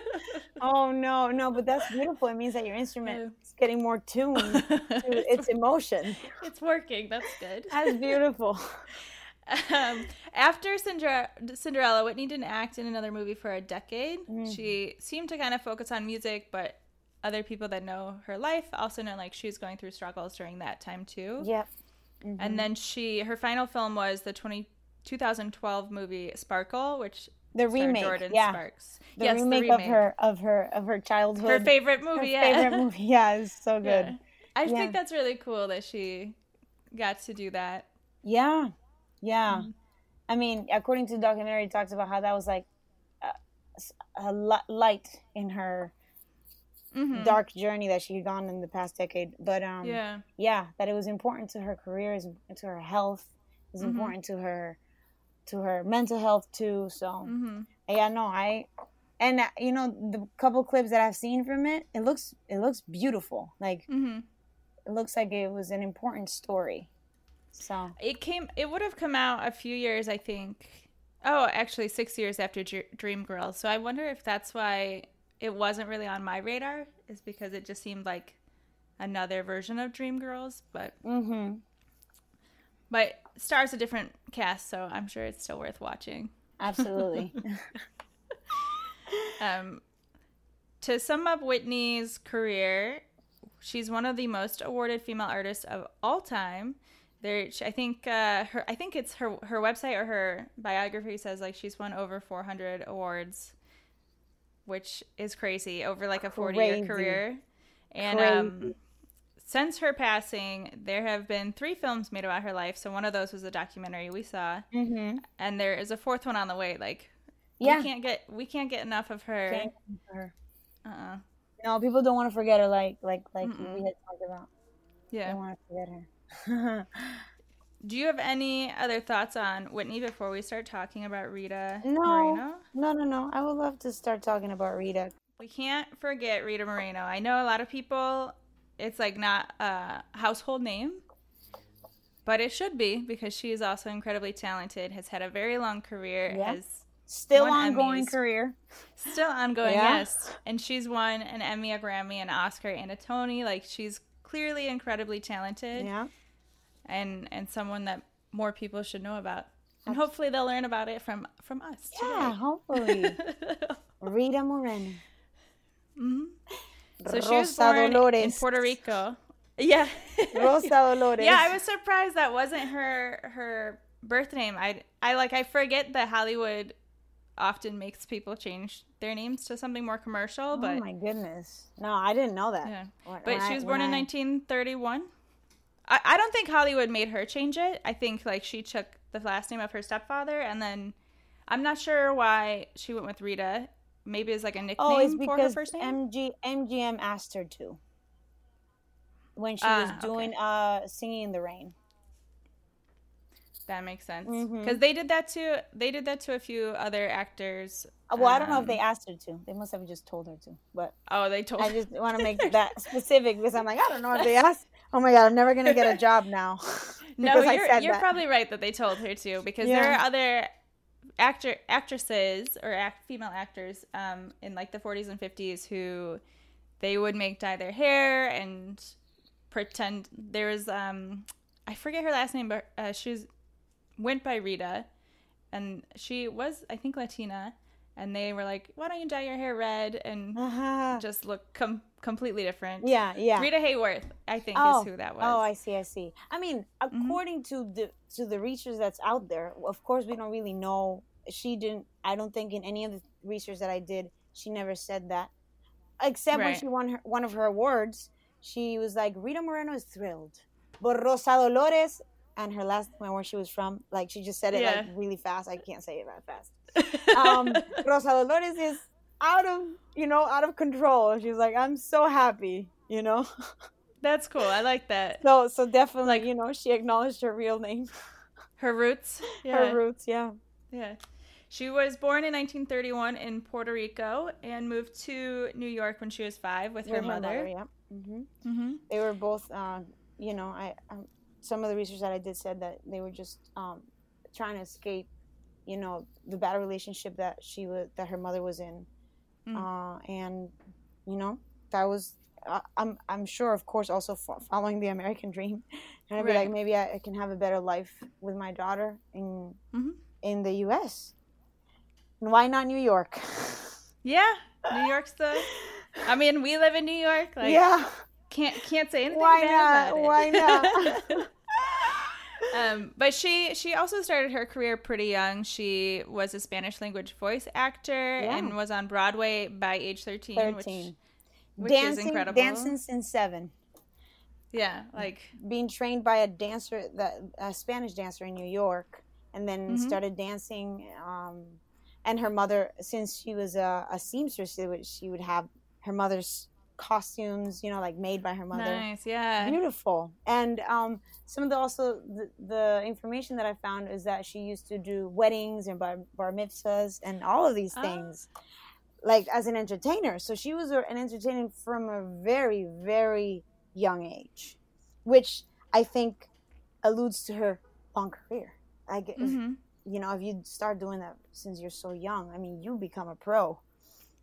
S2: oh no, no, but that's beautiful. It means that your instrument is getting more tuned to its emotion.
S1: it's working, that's good.
S2: That's beautiful.
S1: Um, after Cinder- Cinderella, Whitney didn't act in another movie for a decade.
S2: Mhm.
S1: She seemed to kind of focus on music, but other people that know her life also know like she was going through struggles during that time too.
S2: Yep. Mhm.
S1: And then she her final film was the 20, 2012 movie Sparkle, which
S2: the remake,
S1: Jordin
S2: yeah,
S1: Sparks.
S2: the,
S1: yes,
S2: remake
S1: the remake
S2: of her of her of her childhood.
S1: her favorite
S2: her
S1: movie. yeah.
S2: favorite movie. Yeah, it's so good.
S1: Yeah. I
S2: Yeah.
S1: think that's really cool that she got to do that.
S2: Yeah, yeah.
S1: Mhm.
S2: I mean, according to the documentary, it talks about how that was like a, a light in her
S1: Mhm.
S2: dark journey that she had gone in the past decade. But um,
S1: Yeah.
S2: yeah, that it was important to her career, is to her health, was
S1: Mhm.
S2: important to her to her mental health too. So
S1: hmm
S2: yeah, no, I and uh, you know the couple clips that I've seen from it, it looks it looks beautiful. Like
S1: hmm
S2: it looks like it was an important story. So
S1: It came. It would have come out a few years, I think. Oh, actually, six years after Dr- Dreamgirls. So I wonder if that's why it wasn't really on my radar. Is because it just seemed like another version of Dreamgirls, but
S2: mm-hmm.
S1: but stars a different cast, so I'm sure it's still worth watching.
S2: absolutely.
S1: Um, to sum up Whitney's career, she's one of the most awarded female artists of all time. There, I think uh, her, I think it's her her website or her biography says like she's won over 400 awards, which is crazy over like a 40
S2: Crazy.
S1: year career. And um, since her passing, there have been three films made about her life. So one of those was a documentary we saw,
S2: mm-hmm.
S1: and there is a fourth one on the way. Like,
S2: Yeah.
S1: we can't get we can't get enough of her.
S2: Thank you her.
S1: Uh-uh.
S2: No, people don't want to forget her. Like like like
S1: Mm-mm.
S2: we had talked about.
S1: Yeah.
S2: don't want to forget her.
S1: Do you have any other thoughts on Whitney before we start talking about Rita
S2: No.
S1: Moreno?
S2: no, no, no. I would love to start talking about Rita.
S1: We can't forget Rita Moreno. I know a lot of people, it's like not a household name, but it should be because she is also incredibly talented. Has had a very long career.
S2: Yeah.
S1: Has
S2: Still ongoing
S1: Emmys.
S2: career.
S1: still ongoing.
S2: Yeah.
S1: Yes, and she's won an Emmy, a Grammy, an Oscar, and a Tony. Like she's clearly incredibly talented.
S2: Yeah.
S1: And and someone that more people should know about and hopefully they'll learn about it from from us
S2: Yeah, hopefully. Rita Moreno.
S1: hmm so she was
S2: Rosa
S1: born in puerto rico yeah
S2: Rosa Dolores.
S1: yeah i was surprised that wasn't her her birth name i i like i forget that hollywood often makes people change their names to something more commercial
S2: Oh
S1: but
S2: my goodness. No, I didn't know that.
S1: yeah
S2: When-
S1: but
S2: when
S1: she
S2: I-
S1: was born in
S2: I-
S1: 1931 I, I don't think hollywood made her change it i think like she took the last name of her stepfather and then i'm not sure why she went with rita maybe it's like a nickname
S2: Oh, it's
S1: for her first name
S2: MG MGM asked her to. When she
S1: Ah,
S2: was
S1: okay.
S2: doing uh singing in the rain.
S1: that makes sense because they did that to they did that to a few other actors
S2: Uh, Well, I don't know if
S1: um,
S2: they asked her to. They must have just told her to. But
S1: oh they told
S2: I just want to make that specific because I'm like, I don't know if they asked. Oh my god, I'm never gonna get a job now.
S1: no you're, you're probably right that they told her to because there are other actor actresses or act, female actors um, in like the 40s and 50s who they would make dye their hair and pretend there was um i forget her last name but uh, she was went by rita and she was i think latina and they were like why don't you dye your hair red and
S2: Uh-huh.
S1: just look com- completely different
S2: Yeah, yeah.
S1: rita hayworth i think
S2: Oh,
S1: is who that was
S2: Oh, I see, I see. I mean,
S1: Mm-hmm.
S2: according to the to the research that's out there, of course we don't really know. She didn't. I don't think in any of the research that I did, she never said that. Except when she won her, one of her awards, she was like, "Rita Moreno is thrilled," but Rosa Dolores and her last name, where she was from, like she just said it like really fast. I can't say it that fast. Um, Rosa Dolores is out of you know out of control. She's like, "I'm so happy," you know.
S1: that's cool i like that
S2: So so definitely,
S1: Like-
S2: you know, she acknowledged her real name,
S1: her roots yeah
S2: her roots. Yeah.
S1: Yeah. She was born in 1931 in Puerto Rico and moved to New York when she was five with her
S2: With
S1: mother.
S2: yeah. hmm
S1: Mm-hmm.
S2: They were both, uh, you know, I um, some of the research that I did said that they were just um, trying to escape, you know, the bad relationship that she was that her mother was in,
S1: Mm.
S2: uh, and you know that was. Uh, I'm I'm sure, of course, also fo- following the American dream, and I'd be like, maybe I, I can have a better life with my daughter in
S1: Mhm.
S2: in the U.S. And why not New York?
S1: Yeah, New York's the. I mean, we live in New York. Like,
S2: yeah.
S1: can't can't say anything
S2: Why not?
S1: about it.
S2: Why not?
S1: um, but she she also started her career pretty young. She was a Spanish language voice actor
S2: Yeah.
S1: and was on Broadway by age 13,
S2: Thirteen.
S1: which, which
S2: dancing,
S1: is incredible.
S2: dancing since seven.
S1: Yeah, like
S2: Being trained by a dancer, that a Spanish dancer in New York, and then
S1: Mhm.
S2: started dancing. Um, and her mother, since she was a, a seamstress, she would, she would have her mother's costumes, you know, like made by her mother.
S1: nice. Yeah.
S2: Beautiful. And um, some of the also the, the information that I found is that she used to do weddings and bar, bar mitzvahs and all of these
S1: Ah.
S2: things, like as an entertainer. So she was an entertainer from a very very young age, which I think alludes to her long career. I get,
S1: hmm
S2: you know, if you start doing that since you're so young, I mean, you become a pro.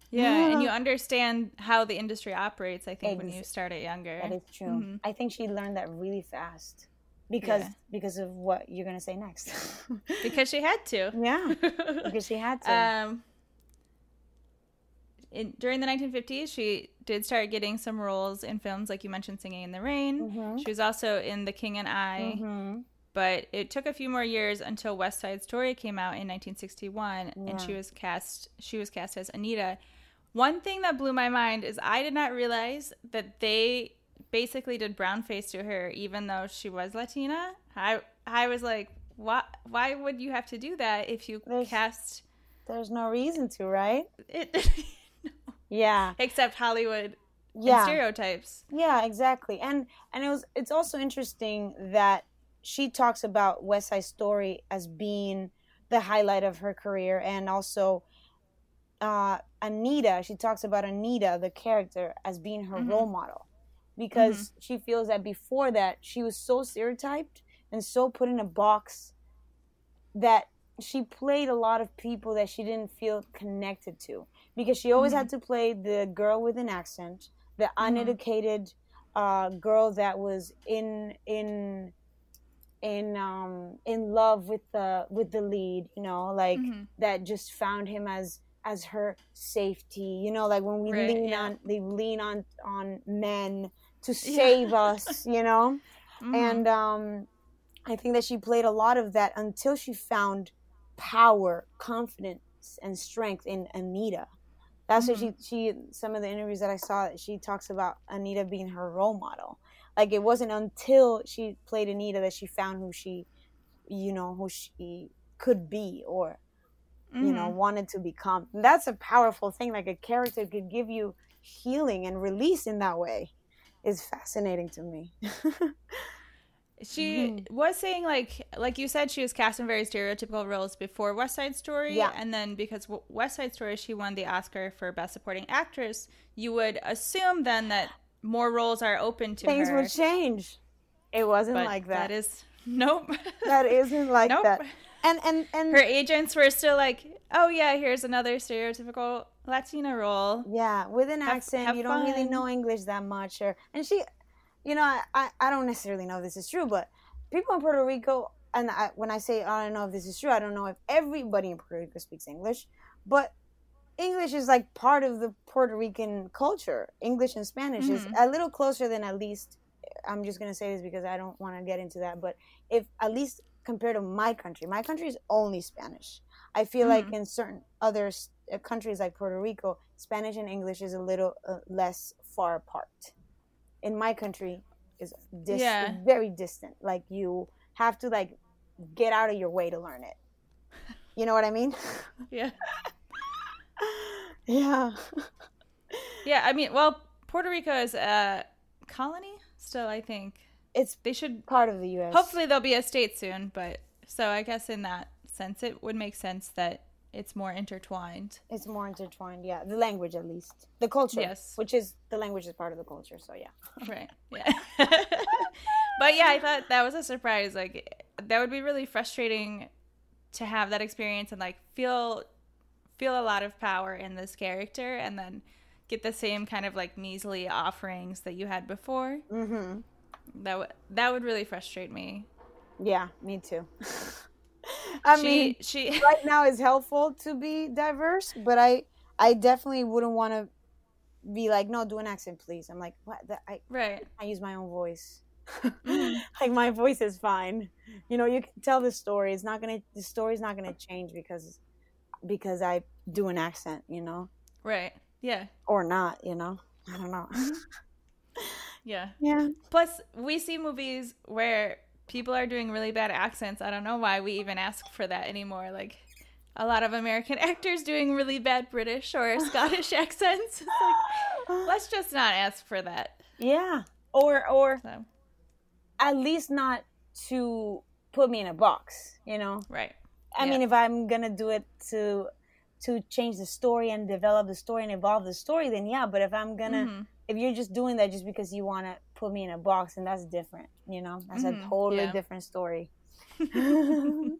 S1: Yeah, and you understand how the industry operates. I think when you start it younger.
S2: That is true.
S1: Mhm.
S2: I think she learned that really fast because
S1: Yeah.
S2: because of what you're gonna say next.
S1: because she had to.
S2: yeah, because she had to.
S1: um, in, during the 1950s, she did start getting some roles in films, like you mentioned, Singing in the Rain.
S2: Mhm.
S1: She was also in The King and I,
S2: Mhm.
S1: but it took a few more years until West Side Story came out in 1961,
S2: Yeah.
S1: and she was cast. She was cast as Anita. One thing that blew my mind is I did not realize that they basically did brown face to her, even though she was Latina. I I was like, why? Why would you have to do that if you
S2: There's-
S1: cast
S2: There's no reason to, right?
S1: it?
S2: Yeah,
S1: Except Hollywood
S2: yeah,
S1: stereotypes.
S2: yeah, exactly. And and it was it's also interesting that she talks about West Side Story as being the highlight of her career, and also uh, Anita. She talks about Anita, the character, as being her
S1: Mhm.
S2: role model, because she feels that before that she was so stereotyped and so put in a box that she played a lot of people that she didn't feel connected to because she always mm-hmm. had to play the girl with an accent, the mm-hmm. uneducated uh, girl that was in in in um in love with the with the lead you know like mm-hmm. that just found him as as her safety you know like when we right, lean yeah. on they lean on on men to save yeah. us you know mm-hmm. and um i think that she played a lot of that until she found power confidence and strength in anita that's mm-hmm. what she she some of the interviews that i saw she talks about anita being her role model like it wasn't until she played Anita that she found who she, you know, who she could be or, mm-hmm. you know, mm-hmm. wanted to become. And that's a powerful thing. Like a character could give you healing and release in that way is fascinating to me.
S1: she mm-hmm. was saying like like you said she was cast in very stereotypical roles before west side story yeah. and then because west side story she won the oscar for best supporting actress you would assume then that more roles are open to
S2: things
S1: her.
S2: would change. It wasn't
S1: but
S2: like that.
S1: That is nope.
S2: that isn't like nope. that. And and and
S1: her agents were still like, "Oh yeah, here's another stereotypical Latina role."
S2: Yeah, with an have, accent, have you fun. don't really know English that much, or and she, you know, I, I I don't necessarily know if this is true, but people in Puerto Rico, and I, when I say I don't know if this is true, I don't know if everybody in Puerto Rico speaks English, but English is like part of the Puerto Rican culture. English and Spanish mm-hmm. is a little closer than at least. I'm just gonna say this because I don't want to get into that, but if at least compared to my country, my country is only Spanish. I feel mm-hmm. like in certain other uh, countries like Puerto Rico, Spanish and English is a little uh, less far apart. In my country, is dis- yeah. very distant. Like you have to like get out of your way to learn it. You know what I mean?
S1: Yeah.
S2: yeah.
S1: yeah, I mean, well, Puerto Rico is a colony still, I think.
S2: It's
S1: they should
S2: part of the US.
S1: Hopefully they'll be a state soon, but so I guess in that sense it would make sense that it's more intertwined.
S2: It's more intertwined, yeah. The language at least. The culture. Yes. Which is the language is part of the culture, so yeah.
S1: Right. Yeah. but yeah, I thought that was a surprise. Like that would be really frustrating to have that experience and like feel feel a lot of power in this character and then get the same kind of like measly offerings that you had before.
S2: Mm-hmm.
S1: That would that would really frustrate me.
S2: Yeah, me too. I
S1: she,
S2: mean,
S1: she
S2: right now is helpful to be diverse, but I I definitely wouldn't want to be like, no, do an accent, please. I'm like, what? That, I
S1: right.
S2: I use my own voice. Mm-hmm. like my voice is fine. You know, you can tell the story. It's not gonna. The story's not gonna change because because I do an accent, you know?
S1: Right. Yeah.
S2: Or not, you know? I don't know.
S1: Yeah.
S2: Yeah.
S1: Plus, we see movies where people are doing really bad accents. I don't know why we even ask for that anymore. Like, a lot of American actors doing really bad British or Scottish accents. Like, let's just not ask for that.
S2: Yeah. Or, or so. at least not to put me in a box, you know?
S1: Right.
S2: I yeah. mean, if I'm gonna do it to to change the story and develop the story and evolve the story, then yeah. But if I'm gonna, mm-hmm. If you're just doing that just because you want to put me in a box, and that's different. You know, that's mm-hmm. a totally yeah. different story.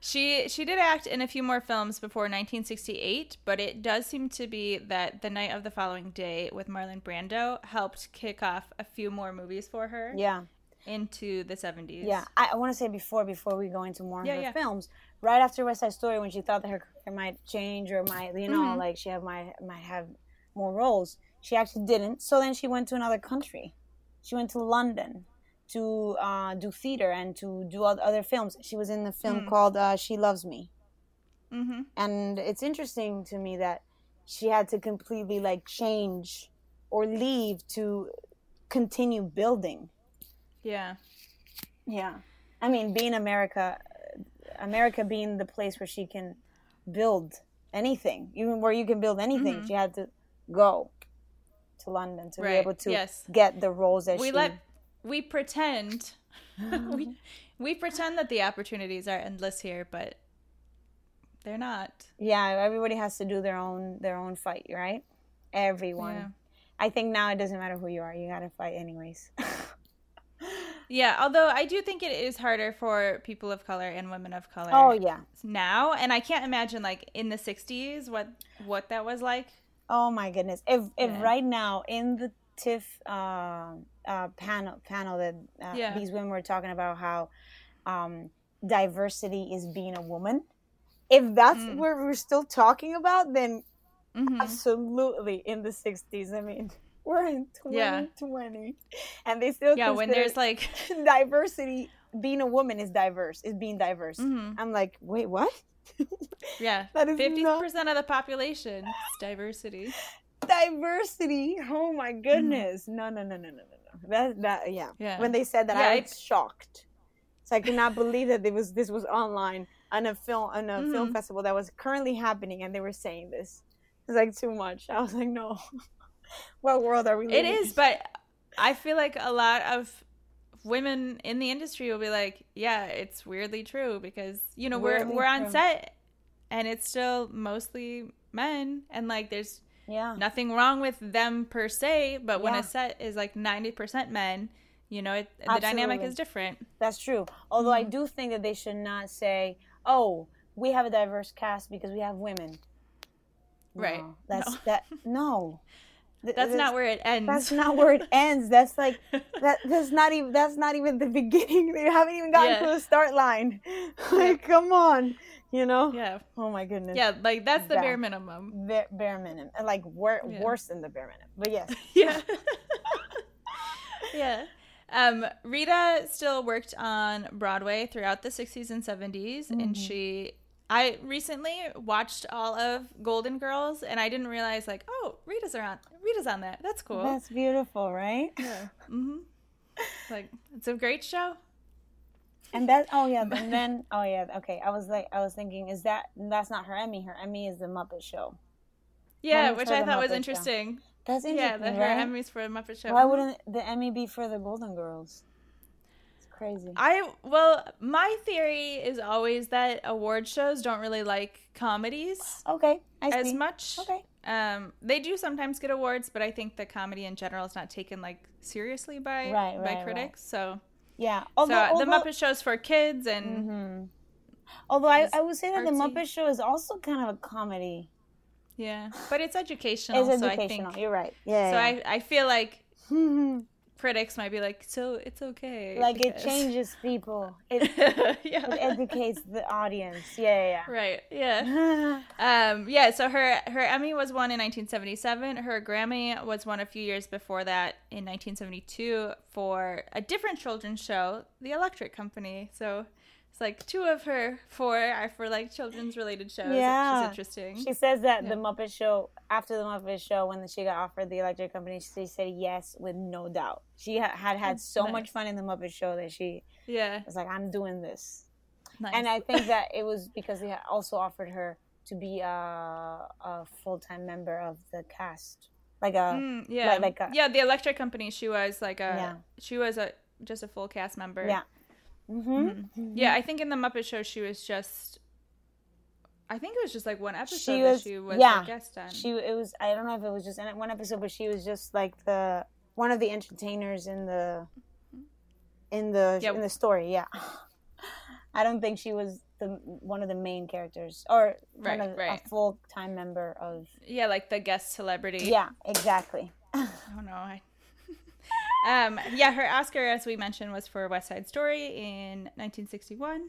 S1: she she did act in a few more films before 1968, but it does seem to be that The Night of the Following Day with Marlon Brando helped kick off a few more movies for her.
S2: Yeah
S1: into the 70s.
S2: Yeah, I, I want to say before before we go into more of her yeah. films, right after West Side Story, when she thought that her career might change or might you know mm-hmm. like she have might might have more roles, she actually didn't. So then she went to another country. She went to London to uh, do theater and to do other films. She was in the film mm. called uh, She Loves Me.
S1: Mm-hmm.
S2: And it's interesting to me that she had to completely like change or leave to continue building
S1: yeah.
S2: Yeah. I mean, being America, America being the place where she can build anything, even where you can build anything, mm-hmm. she had to go to London to right. be able to
S1: yes.
S2: get the roles that
S1: we
S2: she...
S1: let we pretend we we pretend that the opportunities are endless here, but they're not.
S2: Yeah, everybody has to do their own their own fight, right? Everyone. Yeah. I think now it doesn't matter who you are; you got to fight anyways.
S1: Yeah, although I do think it is harder for people of color and women of color.
S2: Oh yeah.
S1: Now, and I can't imagine like in the '60s what what that was like.
S2: Oh my goodness! If if
S1: Yeah.
S2: right now in the TIFF uh, uh, panel panel that uh,
S1: Yeah.
S2: these women were talking about how um, diversity is being a woman. If that's
S1: Mm.
S2: what we're still talking about, then
S1: Mhm.
S2: absolutely in the '60s. I mean, we're in
S1: Yeah.
S2: 2020, and they still
S1: Yeah, when there's like,
S2: diversity. Being a woman is diverse. Is being diverse.
S1: mhm.
S2: I'm like, wait, what?
S1: Yeah,
S2: That is
S1: fifty
S2: not
S1: percent of the population is diversity.
S2: diversity. Oh my goodness. No, no, no, no, no, no, no. That that yeah.
S1: Yeah.
S2: When they said that,
S1: Yeah,
S2: I was shocked. So I could not believe that it was this was online on a film on a film
S1: Mhm.
S2: festival that was currently happening, and they were saying this. It's like too much. I was like, no. what world are we
S1: It
S2: living?
S1: is, but I feel like a lot of women in the industry will be like, "Yeah, it's weirdly true because you know
S2: Weirdly
S1: we're we're on
S2: true.
S1: set and it's still mostly men and like there's
S2: Yeah.
S1: nothing wrong with them per se, but when
S2: Yeah.
S1: a set is like 90% men, you know, it, the dynamic is different.
S2: That's true. Although I
S1: Mhm.
S2: do think that they should not say, "Oh, we have a diverse cast because we have women."
S1: Right.
S2: No, that's
S1: No.
S2: that. No, Th-
S1: That's not where it ends.
S2: That's not where it ends. That's like that. That's not even. That's not even the beginning. They haven't even gotten
S1: Yeah.
S2: to the start line. like, come on, you know.
S1: yeah.
S2: Oh my goodness.
S1: Yeah, like that's the bare minimum.
S2: Bare, bare minimum, And, like wor-
S1: Yeah.
S2: worse than the bare minimum. But yes,
S1: Yeah. yeah. Um, Rita still worked on Broadway throughout the 60s and 70s, and
S2: Mhm.
S1: she. I recently watched all of Golden Girls, and I didn't realize like, oh, Rita's on. Rita's on that. That's cool.
S2: that's beautiful, right?
S1: yeah. hmm Like it's a great show.
S2: And that. Oh yeah. And then. Oh yeah. Okay. I was like. I was thinking. Is that? That's not her Emmy. Her Emmy is the Muppet Show.
S1: Yeah, which I thought was
S2: Muppet Show.
S1: interesting.
S2: That's
S1: Yeah,
S2: interesting,
S1: the her
S2: right?
S1: Emmys for the Muppet Show.
S2: Why wouldn't the Emmy be for the Golden Girls? Crazy.
S1: I well, my theory is always that award shows don't really like comedies
S2: Okay. I
S1: as
S2: see.
S1: much.
S2: Okay.
S1: Um, they do sometimes get awards, but I think the comedy in general is not taken like seriously by
S2: Right,
S1: by
S2: right, right.
S1: critics. So,
S2: Yeah.
S1: so
S2: Although,
S1: uh,
S2: although,
S1: the Muppet Show's for kids, and
S2: hmm Although I, I would say that the
S1: artsy.
S2: Muppet Show is also kind of a comedy.
S1: yeah, but it's educational.
S2: It's
S1: so. I think
S2: You're right. Yeah.
S1: so.
S2: yeah.
S1: I I feel like critics might be like, so it's okay.
S2: like it changes people. It,
S1: yeah.
S2: it educates the audience. Yeah.
S1: Right. Yeah.
S2: Yeah. yeah.
S1: Um, yeah, so her her Emmy was won in 1977. Her Grammy was won a few years before that in 1972 for a different children's show, The Electric Company. So it's like two of her four are for like children's related shows,
S2: Yeah.
S1: which interesting.
S2: She says that
S1: Yeah.
S2: the Muppet Show, after the Muppet Show, when she got offered the electric company, she said yes with no doubt. She ha- had had so
S1: Nice.
S2: much fun in the Muppet Show that she
S1: yeah,
S2: was like, I'm doing this.
S1: nice.
S2: And I think that it was because they had also offered her to be a, a full time member of the cast. Like a.
S1: Mm, yeah,
S2: like- like a-
S1: yeah, The Electric Company. She was like a
S2: Yeah.
S1: she was a just a full cast member.
S2: Yeah. Mm-hmm.
S1: Yeah, I think in the Muppet Show she was just. I think it was just like one episode
S2: She
S1: that
S2: was-
S1: she was
S2: yeah,
S1: a guest on.
S2: She it was I don't know if it was just in one episode, but she was just like the one of the entertainers in the in the
S1: Yeah.
S2: in the story. Yeah, I don't think she was the one of the main characters or
S1: Right,
S2: of,
S1: right.
S2: a full time member of.
S1: yeah, like the guest celebrity.
S2: Yeah, exactly.
S1: Oh no, I. um, yeah, her Oscar, as we mentioned, was for West Side Story in 1961,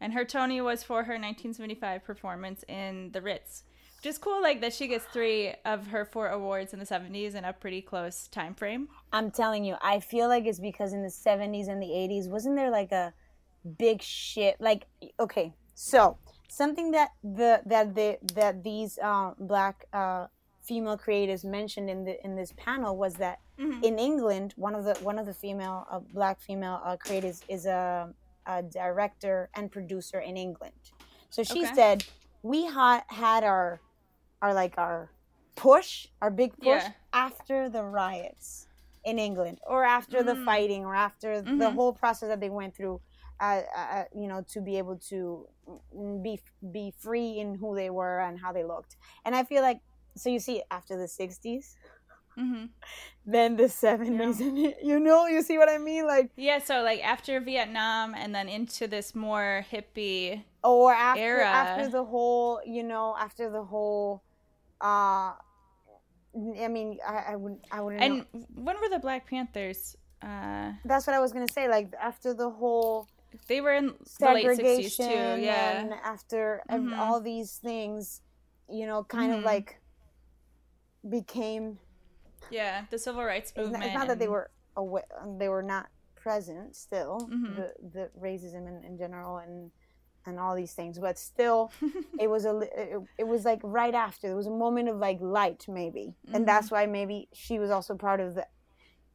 S1: and her Tony was for her 1975 performance in The Ritz. Just cool, like that she gets three of her four awards in the 70s in a pretty close time frame.
S2: I'm telling you, I feel like it's because in the 70s and the 80s, wasn't there like a big shit? Like, okay, so something that the that the that these uh, black uh, female creators mentioned in the in this panel was that
S1: Mhm.
S2: in England, one of the one of the female uh, black female uh, creatives is a, a director and producer in England. So she
S1: Okay.
S2: said we had had our our like our push, our big push
S1: Yeah.
S2: after the riots in England, or after the
S1: Mm.
S2: fighting, or after the
S1: Mhm.
S2: whole process that they went through. Uh, uh, you know, to be able to mm, be be free in who they were and how they looked. And I feel like so you see after the '60s,
S1: Mm-hmm.
S2: than the 70s. You know, you see what I mean? Like,
S1: Yeah, so like after Vietnam and then into this more hippie.
S2: or after
S1: Era.
S2: after the whole, you know, after the whole. uh I mean, I, I wouldn't, I wouldn't. know.
S1: And when were the Black Panthers? Uh,
S2: That's what I was gonna say. Like after the whole
S1: they were in the late sixties
S2: segregation
S1: too. Yeah.
S2: and after
S1: Mhm.
S2: all these things, you know, kind
S1: Mhm.
S2: of like became.
S1: Yeah, the civil rights
S2: It's not,
S1: movement.
S2: it's not that they were away, they were not present still.
S1: Mhm.
S2: The the racism in, in general and and all these things, but still, it was a it, it was like right after there was a moment of like light maybe, and that's why maybe she was also part of the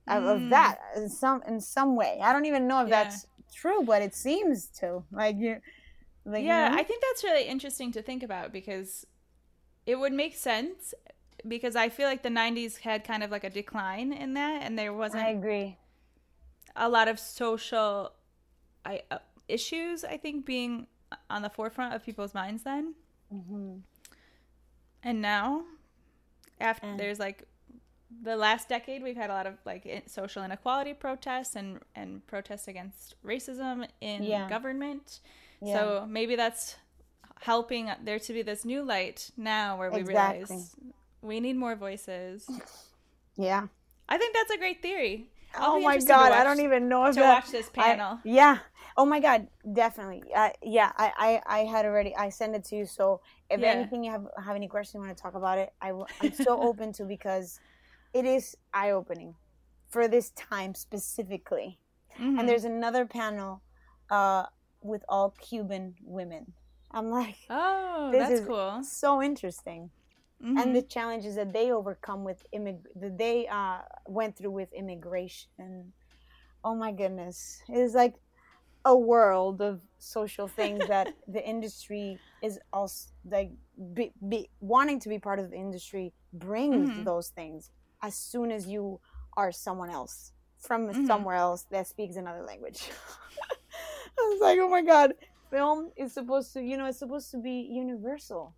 S2: of, of
S1: Mm.
S2: that in some in some way. I don't even know if
S1: Yeah.
S2: that's true, but it seems to like you. Like, you
S1: yeah,
S2: know?
S1: I think that's really interesting to think about because it would make sense because I feel like the 90s had kind of like a decline in that and there wasn't
S2: I agree.
S1: a lot of social I, uh, issues I think being on the forefront of people's minds then.
S2: hmm
S1: And now after
S2: Mm.
S1: there's like the last decade we've had a lot of like social inequality protests and and protests against racism in
S2: Yeah.
S1: government.
S2: Yeah.
S1: So maybe that's helping there to be this new light now where we
S2: Exactly.
S1: realize we need more voices.
S2: Yeah.
S1: I think that's a great theory. I'll
S2: oh my god, I don't even know if
S1: to
S2: that,
S1: watch this
S2: I-
S1: panel.
S2: yeah. Oh my god, definitely. Uh, yeah, I, I I had already. I sent it to you. So if
S1: Yeah.
S2: anything you have have any questions, you want to talk about it, I I'm so open to because it is eye opening for this time specifically.
S1: Mhm.
S2: And there's another panel uh, with all Cuban women. I'm like,
S1: oh, that's cool.
S2: so interesting.
S1: Mhm.
S2: and the challenges that they overcome with immig- that they uh, went through with immigration. Oh my goodness, it is like a world of social things that the industry is also like be, be, wanting to be part of the industry brings
S1: Mhm.
S2: those things as soon as you are someone else from
S1: Mhm.
S2: somewhere else that speaks another language. I was like, oh my god, film is supposed to, you know, it's supposed to be universal.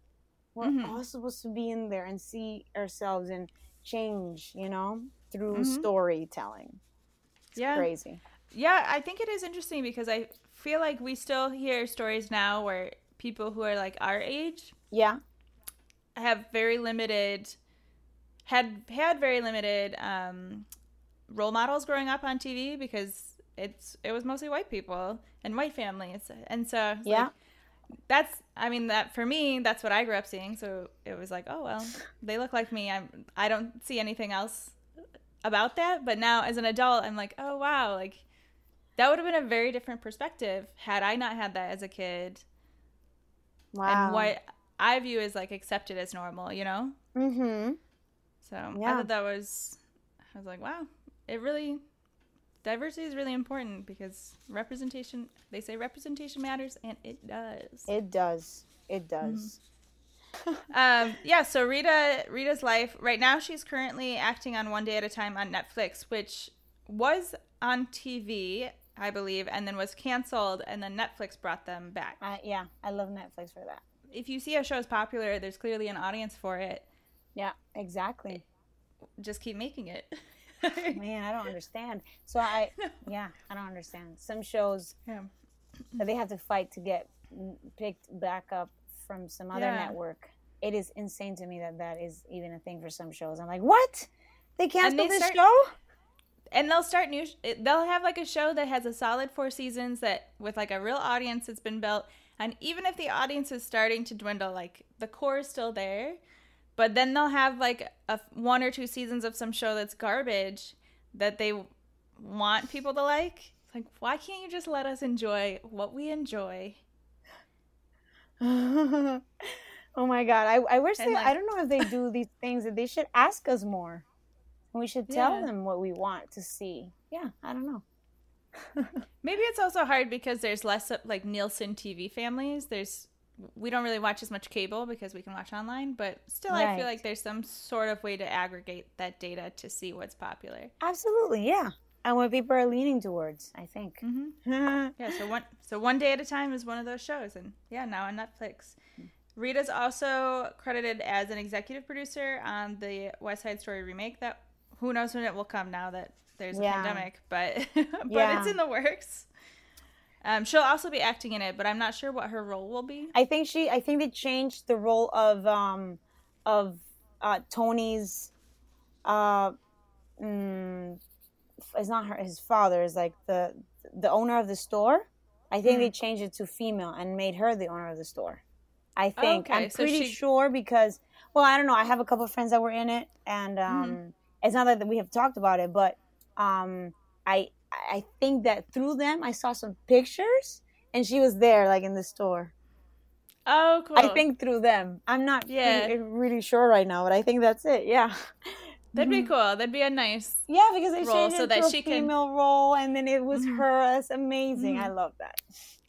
S2: We're
S1: Mhm.
S2: all supposed to be in there and see ourselves and change, you know, through
S1: Mhm.
S2: storytelling. It's
S1: Yeah.
S2: crazy.
S1: Yeah, I think it is interesting because I feel like we still hear stories now where people who are like our age
S2: Yeah.
S1: have very limited had had very limited um, role models growing up on TV because it's it was mostly white people and white families and so
S2: Yeah.
S1: like, that's I mean that for me that's what I grew up seeing so it was like oh well they look like me I'm I don't see anything else about that but now as an adult I'm like oh wow like that would have been a very different perspective had I not had that as a kid
S2: Wow.
S1: and what I view as like accepted as normal you know
S2: Mm-hmm.
S1: so I
S2: Yeah.
S1: thought that was, I was like, wow, it really, diversity is really important because representation, they say representation matters, and it does.
S2: It does. It
S1: Mm-hmm.
S2: does.
S1: um, yeah, so Rita, Rita's life, right now she's currently acting on One Day at a Time on Netflix, which was on TV, I believe, and then was canceled, and then Netflix brought them back.
S2: I, yeah, I love Netflix for that.
S1: If you see a show is popular, there's clearly an audience for it.
S2: Yeah, exactly.
S1: Just keep making it.
S2: Man, I don't understand. So I, yeah, I don't understand. Some shows
S1: yeah.
S2: that they have to fight to get picked back up from some other
S1: Yeah.
S2: network. It is insane to me that that is even a thing for some shows. I'm like, what? They canceled
S1: they
S2: this
S1: start-
S2: show?
S1: and they'll start new they'll have like a show that has a solid four seasons that with like a real audience that's been built and even if the audience is starting to dwindle like the core is still there but then they'll have like a one or two seasons of some show that's garbage that they want people to like It's like why can't you just let us enjoy what we enjoy
S2: oh my god! I, I wish
S1: And,
S2: they.
S1: like-
S2: I don't know if they do these things. That they should ask us more. We should tell
S1: Yeah.
S2: them what we want to see. Yeah, I don't know.
S1: maybe it's also hard because there's less of, like nielsen tv families there's we don't really watch as much cable because we can watch online but still i feel like there's some sort of way to aggregate that data to see what's popular
S2: Absolutely, yeah. And what people are leaning towards, I think.
S1: Mm-hmm. yeah so one so one day at a time is one of those shows and yeah now on netflix rita's also credited as an executive producer on the west side story remake that who knows when it will come now that there's a
S2: Yeah.
S1: pandemic, but but
S2: Yeah.
S1: it's in the works. Um, she'll also be acting in it, but I'm not sure what her role will be.
S2: I think she. I think they changed the role of um of uh Tony's uh mm, it's not her his father is like the the owner of the store. I think
S1: Mm.
S2: they changed it to female and made her the owner of the store. I think
S1: okay,
S2: I'm
S1: so
S2: pretty
S1: she-
S2: sure because well I don't know I have a couple of friends that were in it and
S1: Mm-hmm.
S2: um it's not that we have talked about it but um I I think that through them I saw some pictures and she was there like in the store.
S1: Oh, cool.
S2: I think through them. I'm not
S1: Yeah.
S2: really, really sure right now, but I think that's it. Yeah.
S1: that'd be cool. That'd be a nice.
S2: Yeah, because they
S1: Role
S2: changed
S1: so
S2: it
S1: that
S2: to a
S1: she can-
S2: female role, and then it was
S1: Mhm.
S2: her. It's amazing. I
S1: Mhm.
S2: love that.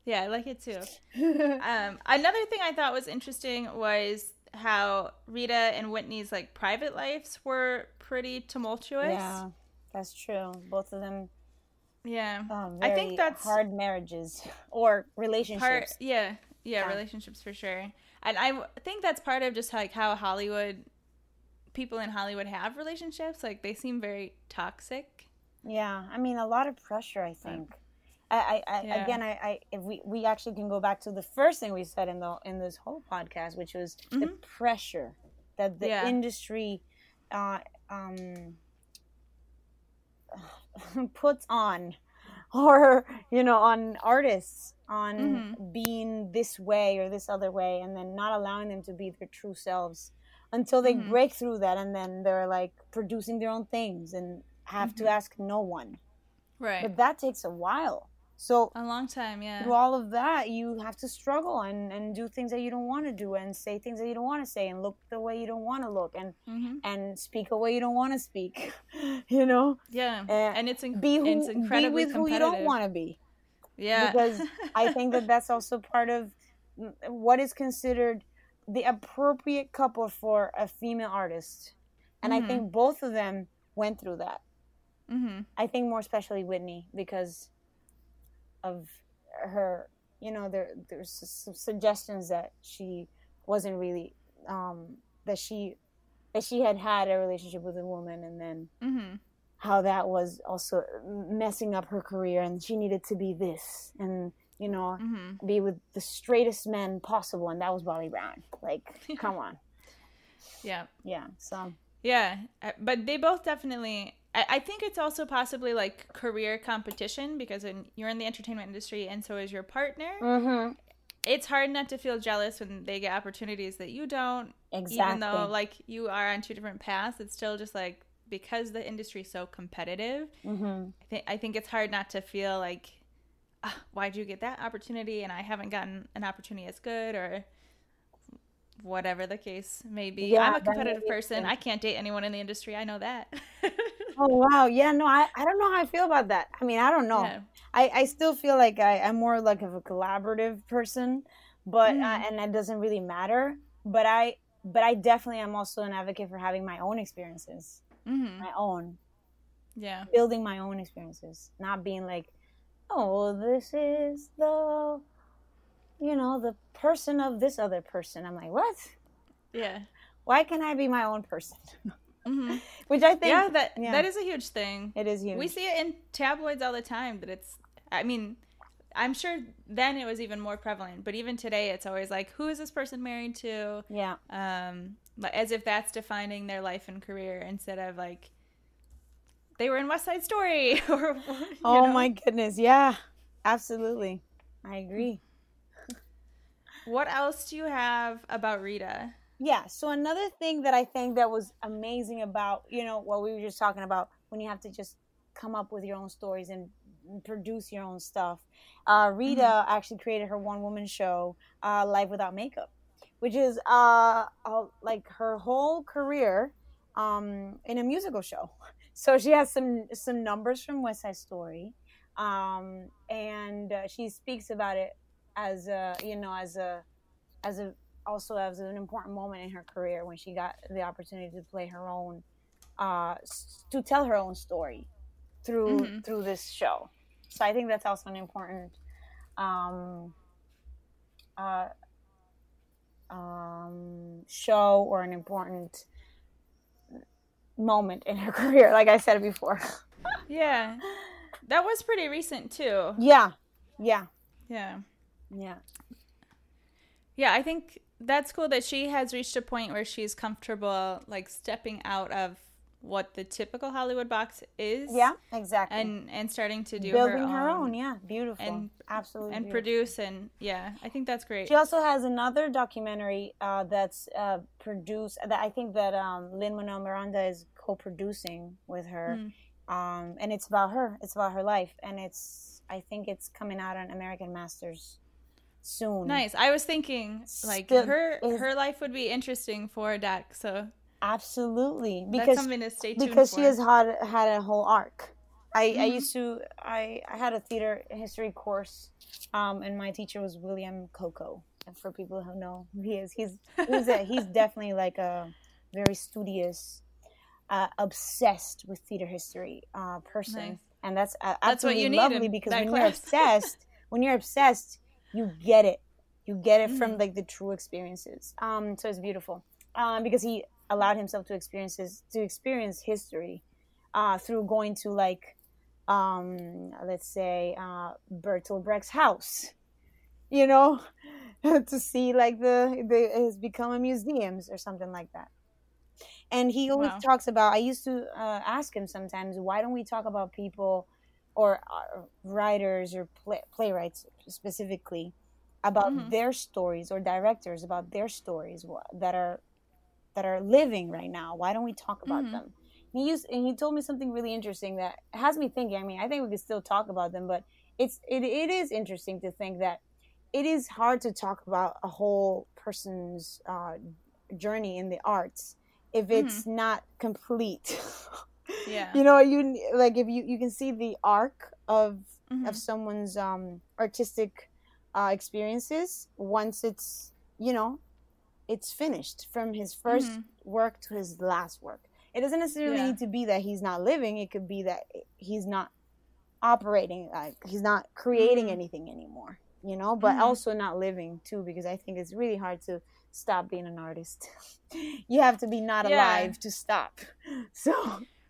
S1: Yeah, I like it too. Um, another thing I thought was interesting was how Rita and Whitney's like private lives were pretty tumultuous.
S2: yeah, that's true. Both of them.
S1: Yeah.
S2: Um,
S1: I think that's-
S2: hard marriages or
S1: Part,
S2: relationships.
S1: yeah, yeah,
S2: Yeah.
S1: relationships for sure. And I think that's part of just like how Hollywood people in Hollywood have relationships. Like they seem very toxic.
S2: Yeah, I mean a lot of pressure. I think. I, I, I
S1: Yeah.
S2: again, I, I, if we, we actually can go back to the first thing we said in the in this whole podcast, which was the
S1: Mhm.
S2: pressure that the
S1: Yeah.
S2: industry, uh, um, puts on, or you know, on artists on
S1: Mhm.
S2: being this way or this other way, and then not allowing them to be their true selves until they
S1: Mhm.
S2: break through that, and then they're like producing their own things and have to
S1: Mhm.
S2: ask no one
S1: Right.
S2: but that takes a while so
S1: a long time, yeah.
S2: through all of that you have to struggle and, and do things that you don't want to do and say things that you don't want to say and look the way you don't want to look and
S1: hmm
S2: and speak a way you don't want to speak you know
S1: Yeah.
S2: Uh,
S1: and it's, in-
S2: be who
S1: it's
S2: be with who you don't want to be
S1: Yeah.
S2: because i think that that's also part of what is considered the appropriate couple for a female artist and
S1: Mhm.
S2: i think both of them went through that
S1: hmm
S2: I think more especially Whitney because of her, you know, there there's some suggestions that she wasn't really um that she that she had had a relationship with a woman and then
S1: hmm
S2: how that was also messing up her career and she needed to be this and you know
S1: hmm
S2: be with the straightest men possible and that was Bobby Brown like come on
S1: Yeah.
S2: yeah so
S1: Yeah, uh, but they both definitely. I, I think it's also possibly like career competition because when you're in the entertainment industry and so is your partner,
S2: mm-hmm.
S1: it's hard not to feel jealous when they get opportunities that you don't.
S2: exactly
S1: Even though like you are on two different paths, it's still just like because the industry is so competitive.
S2: mm-hmm.
S1: I think I think it's hard not to feel like, ah, why'd you get that opportunity and I haven't gotten an opportunity as good or whatever the case may be.
S2: Yeah,
S1: I'm a competitive person. I can't date anyone in the industry. I know that.
S2: Oh wow, yeah, no, I, I don't know how I feel about that. I mean, I don't know.
S1: Yeah.
S2: I, I still feel like I, I'm more like of a collaborative person, but uh,
S1: Mhm.
S2: and that doesn't really matter. But I but I definitely am also an advocate for having my own experiences,
S1: hmm
S2: my own
S1: Yeah.
S2: building my own experiences, not being like, oh, this is the, you know, the person of this other person. I'm like, what?
S1: Yeah.
S2: Why can't I be my own person?
S1: hmm
S2: Which I think
S1: Yeah, that
S2: yeah.
S1: that is a huge thing.
S2: it is huge.
S1: We see it in tabloids all the time that it's I mean, I'm sure then it was even more prevalent, but even today it's always like who is this person married to?
S2: yeah.
S1: Um as if that's defining their life and career instead of like they were in West Side Story or
S2: Oh
S1: know.
S2: my goodness. Yeah, absolutely. I agree.
S1: What else do you have about Rita?
S2: Yeah. So another thing that I think that was amazing about, you know, what we were just talking about when you have to just come up with your own stories and produce your own stuff. Uh, Rita actually created her one woman show, uh, Life Without Makeup, which is uh, uh, like her whole career um, in a musical show. So she has some some numbers from West Side Story, um, and uh, she speaks about it as a you know as a as a also as an important moment in her career when she got the opportunity to play her own uh to tell her own story through
S1: Mhm.
S2: through this show so i think that's also an important um uh um show or an important moment in her career, like I said before.
S1: yeah. That was pretty recent too.
S2: Yeah. Yeah.
S1: Yeah.
S2: Yeah.
S1: Yeah, I think that's cool that she has reached a point where she's comfortable like stepping out of what the typical Hollywood box is.
S2: Yeah, exactly.
S1: And and starting to do
S2: building
S1: her own,
S2: her own. Yeah, beautiful.
S1: and
S2: absolutely
S1: and
S2: beautiful.
S1: produce and yeah, I think that's great.
S2: She also has another documentary uh, that's uh, produced that I think that um, Lin Manuel Miranda is co-producing with her,
S1: Mm.
S2: um, and it's about her. It's about her life, and it's I think it's coming out on American Masters soon.
S1: Nice. I was thinking like
S2: Still
S1: her
S2: is-
S1: her life would be interesting for a deck, so
S2: Absolutely,
S1: that's
S2: because
S1: something to stay tuned
S2: because
S1: for.
S2: she has had had a whole arc. I, I
S1: Mhm.
S2: used to I, I had a theater history course, um, and my teacher was William Coco. And for people who know who he is, he's he's a, he's definitely like a very studious, uh, obsessed with theater history uh, person,
S1: Nice.
S2: and that's uh,
S1: That's what
S2: absolutely
S1: you need
S2: lovely because
S1: that
S2: when you're obsessed, when you're obsessed, you get it, you get it from
S1: Mhm.
S2: like the true experiences. Um, so it's beautiful, um, because he allowed himself to experience his, to experience history uh, through going to like um, let's say uh, Bertolt Brecht's house, you know, to see like the the has become a museums or something like that. And he always
S1: Wow.
S2: talks about. I used to uh, ask him sometimes, why don't we talk about people or uh, writers or play, playwrights specifically about
S1: Mhm.
S2: their stories or directors about their stories that are that are living right now. Why don't we talk about
S1: Mhm.
S2: them? He used and he told me something really interesting that has me thinking. I mean i think we could still talk about them but it's it, it is interesting to think that it is hard to talk about a whole person's uh, journey in the arts if it's not complete
S1: Yeah.
S2: you know you like if you you can see the arc of
S1: Mhm.
S2: of someone's um artistic uh experiences once it's you know it's finished from his 1st
S1: Mhm.
S2: work to his last work it doesn't necessarily
S1: Yeah.
S2: need to be that he's not living it could be that he's not operating like he's not creating
S1: Mhm.
S2: anything anymore you know but
S1: Mhm.
S2: also not living too because i think it's really hard to stop being an artist you have to be not
S1: Yeah.
S2: alive to stop so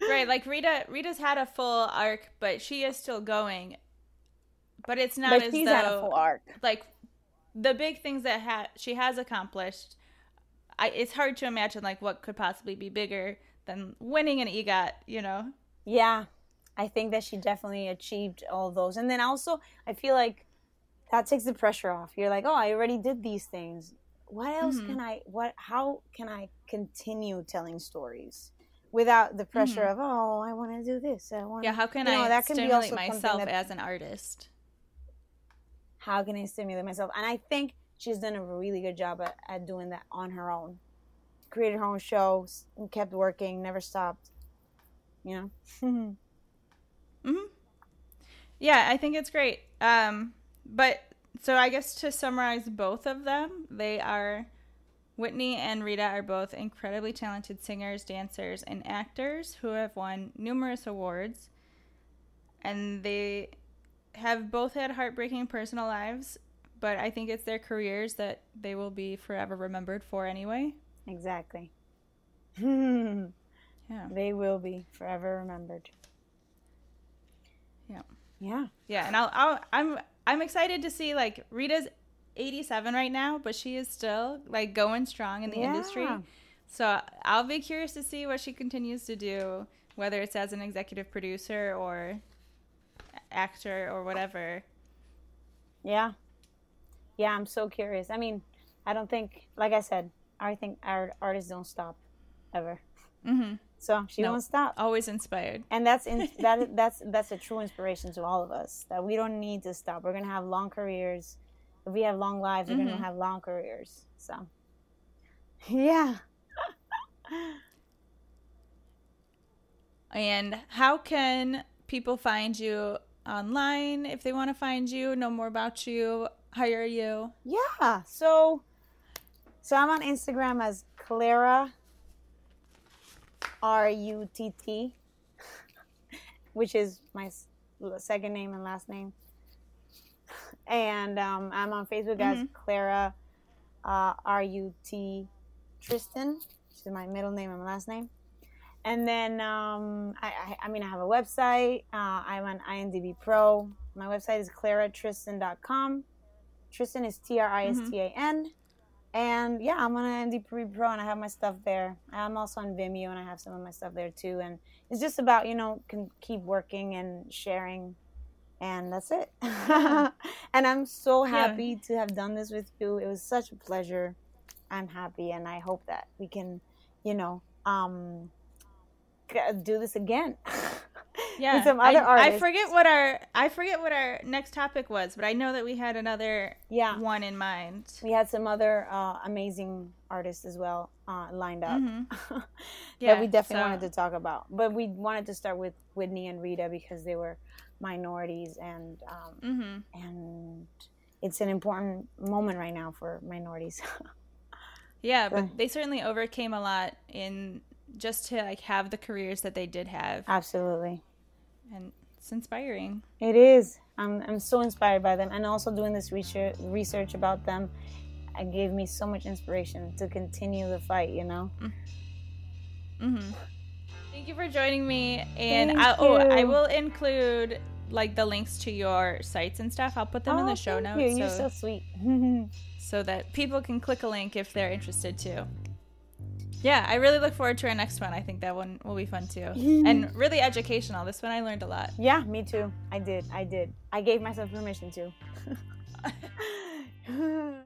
S1: right like rita rita's had a full arc but she is still going but it's not
S2: but
S1: as
S2: she's
S1: though
S2: had a full arc
S1: like the big things that ha- she has accomplished I, it's hard to imagine like what could possibly be bigger than winning an egot you know
S2: Yeah, I think that she definitely achieved all those. And then also, I feel like that takes the pressure off. You're like, oh, I already did these things. What else
S1: Mhm.
S2: can I? What? How can I continue telling stories without the pressure of oh, I want to do this. I want.
S1: yeah how can
S2: You know,
S1: i
S2: that can be
S1: stimulate
S2: something
S1: myself
S2: that-
S1: as an artist
S2: How can I stimulate myself? And I think she's done a really good job at, at doing that on her own. Created her own shows and kept working, never stopped. You know.
S1: hmm Yeah, I think it's great. Um, but so I guess to summarize both of them, they are Whitney and Rita are both incredibly talented singers, dancers, and actors who have won numerous awards. And they have both had heartbreaking personal lives, but I think it's their careers that they will be forever remembered for anyway.
S2: exactly.
S1: Yeah.
S2: They will be forever remembered.
S1: Yeah.
S2: Yeah.
S1: Yeah, and I'll, I'll I'm I'm excited to see like Rita's 87 right now, but she is still like going strong in the industry. So I'll be curious to see what she continues to do, whether it's as an executive producer or actor or whatever.
S2: Yeah. Yeah, I'm so curious. I mean, I don't think, like I said, I think our artists don't stop ever.
S1: hmm
S2: So she
S1: No.
S2: won't stop.
S1: Always inspired.
S2: And that's in, that that's that's a true inspiration to all of us that we don't need to stop. We're gonna have long careers. If we have long lives, we're
S1: Mhm.
S2: gonna have long careers. So, yeah.
S1: And how can people find you online if they want to find you, know more about you, hire you?
S2: Yeah. So so I'm on Instagram as Clara R U T T, which is my second name and last name. And um, I'm on Facebook as
S1: Mhm.
S2: Clara uh, R U T Tristan, which is my middle name and my last name. and then um, I, I, I mean, I have a website. Uh, I'm on IMDb Pro. My website is claratristan.com. Tristan is T R I S T A N. And yeah, I'm on IMDb Pro and I have my stuff there. I'm also on Vimeo and I have some of my stuff there too. And it's just about, you know, can keep working and sharing. And that's it. and I'm so happy yeah. to have done this with you. It was such a pleasure. I'm happy and I hope that we can, you know, um, do this again.
S1: yeah, with some other I, artists. I forget what our I forget what our next topic was, but I know that we had another
S2: yeah
S1: one in mind.
S2: We had some other uh, amazing artists as well uh, lined up
S1: mm-hmm.
S2: yeah, that we definitely so. wanted to talk about. But we wanted to start with Whitney and Rita because they were minorities and um,
S1: mm-hmm.
S2: and it's an important moment right now for minorities.
S1: yeah, but they certainly overcame a lot in just to like have the careers that they did have.
S2: Absolutely.
S1: And it's inspiring.
S2: It is. I'm I'm so inspired by them and also doing this research research about them it gave me so much inspiration to continue the fight, you know.
S1: Mhm. Thank you for joining me and I, oh, I will include like the links to your sites and stuff. I'll put them oh, in the show notes.
S2: You. You're so, so sweet.
S1: so that people can click a link if they're interested too. Yeah, I really look forward to our next one. I think that one will be fun too. and really educational. This one I learned a lot.
S2: Yeah, me too. I did. I did. I gave myself permission to.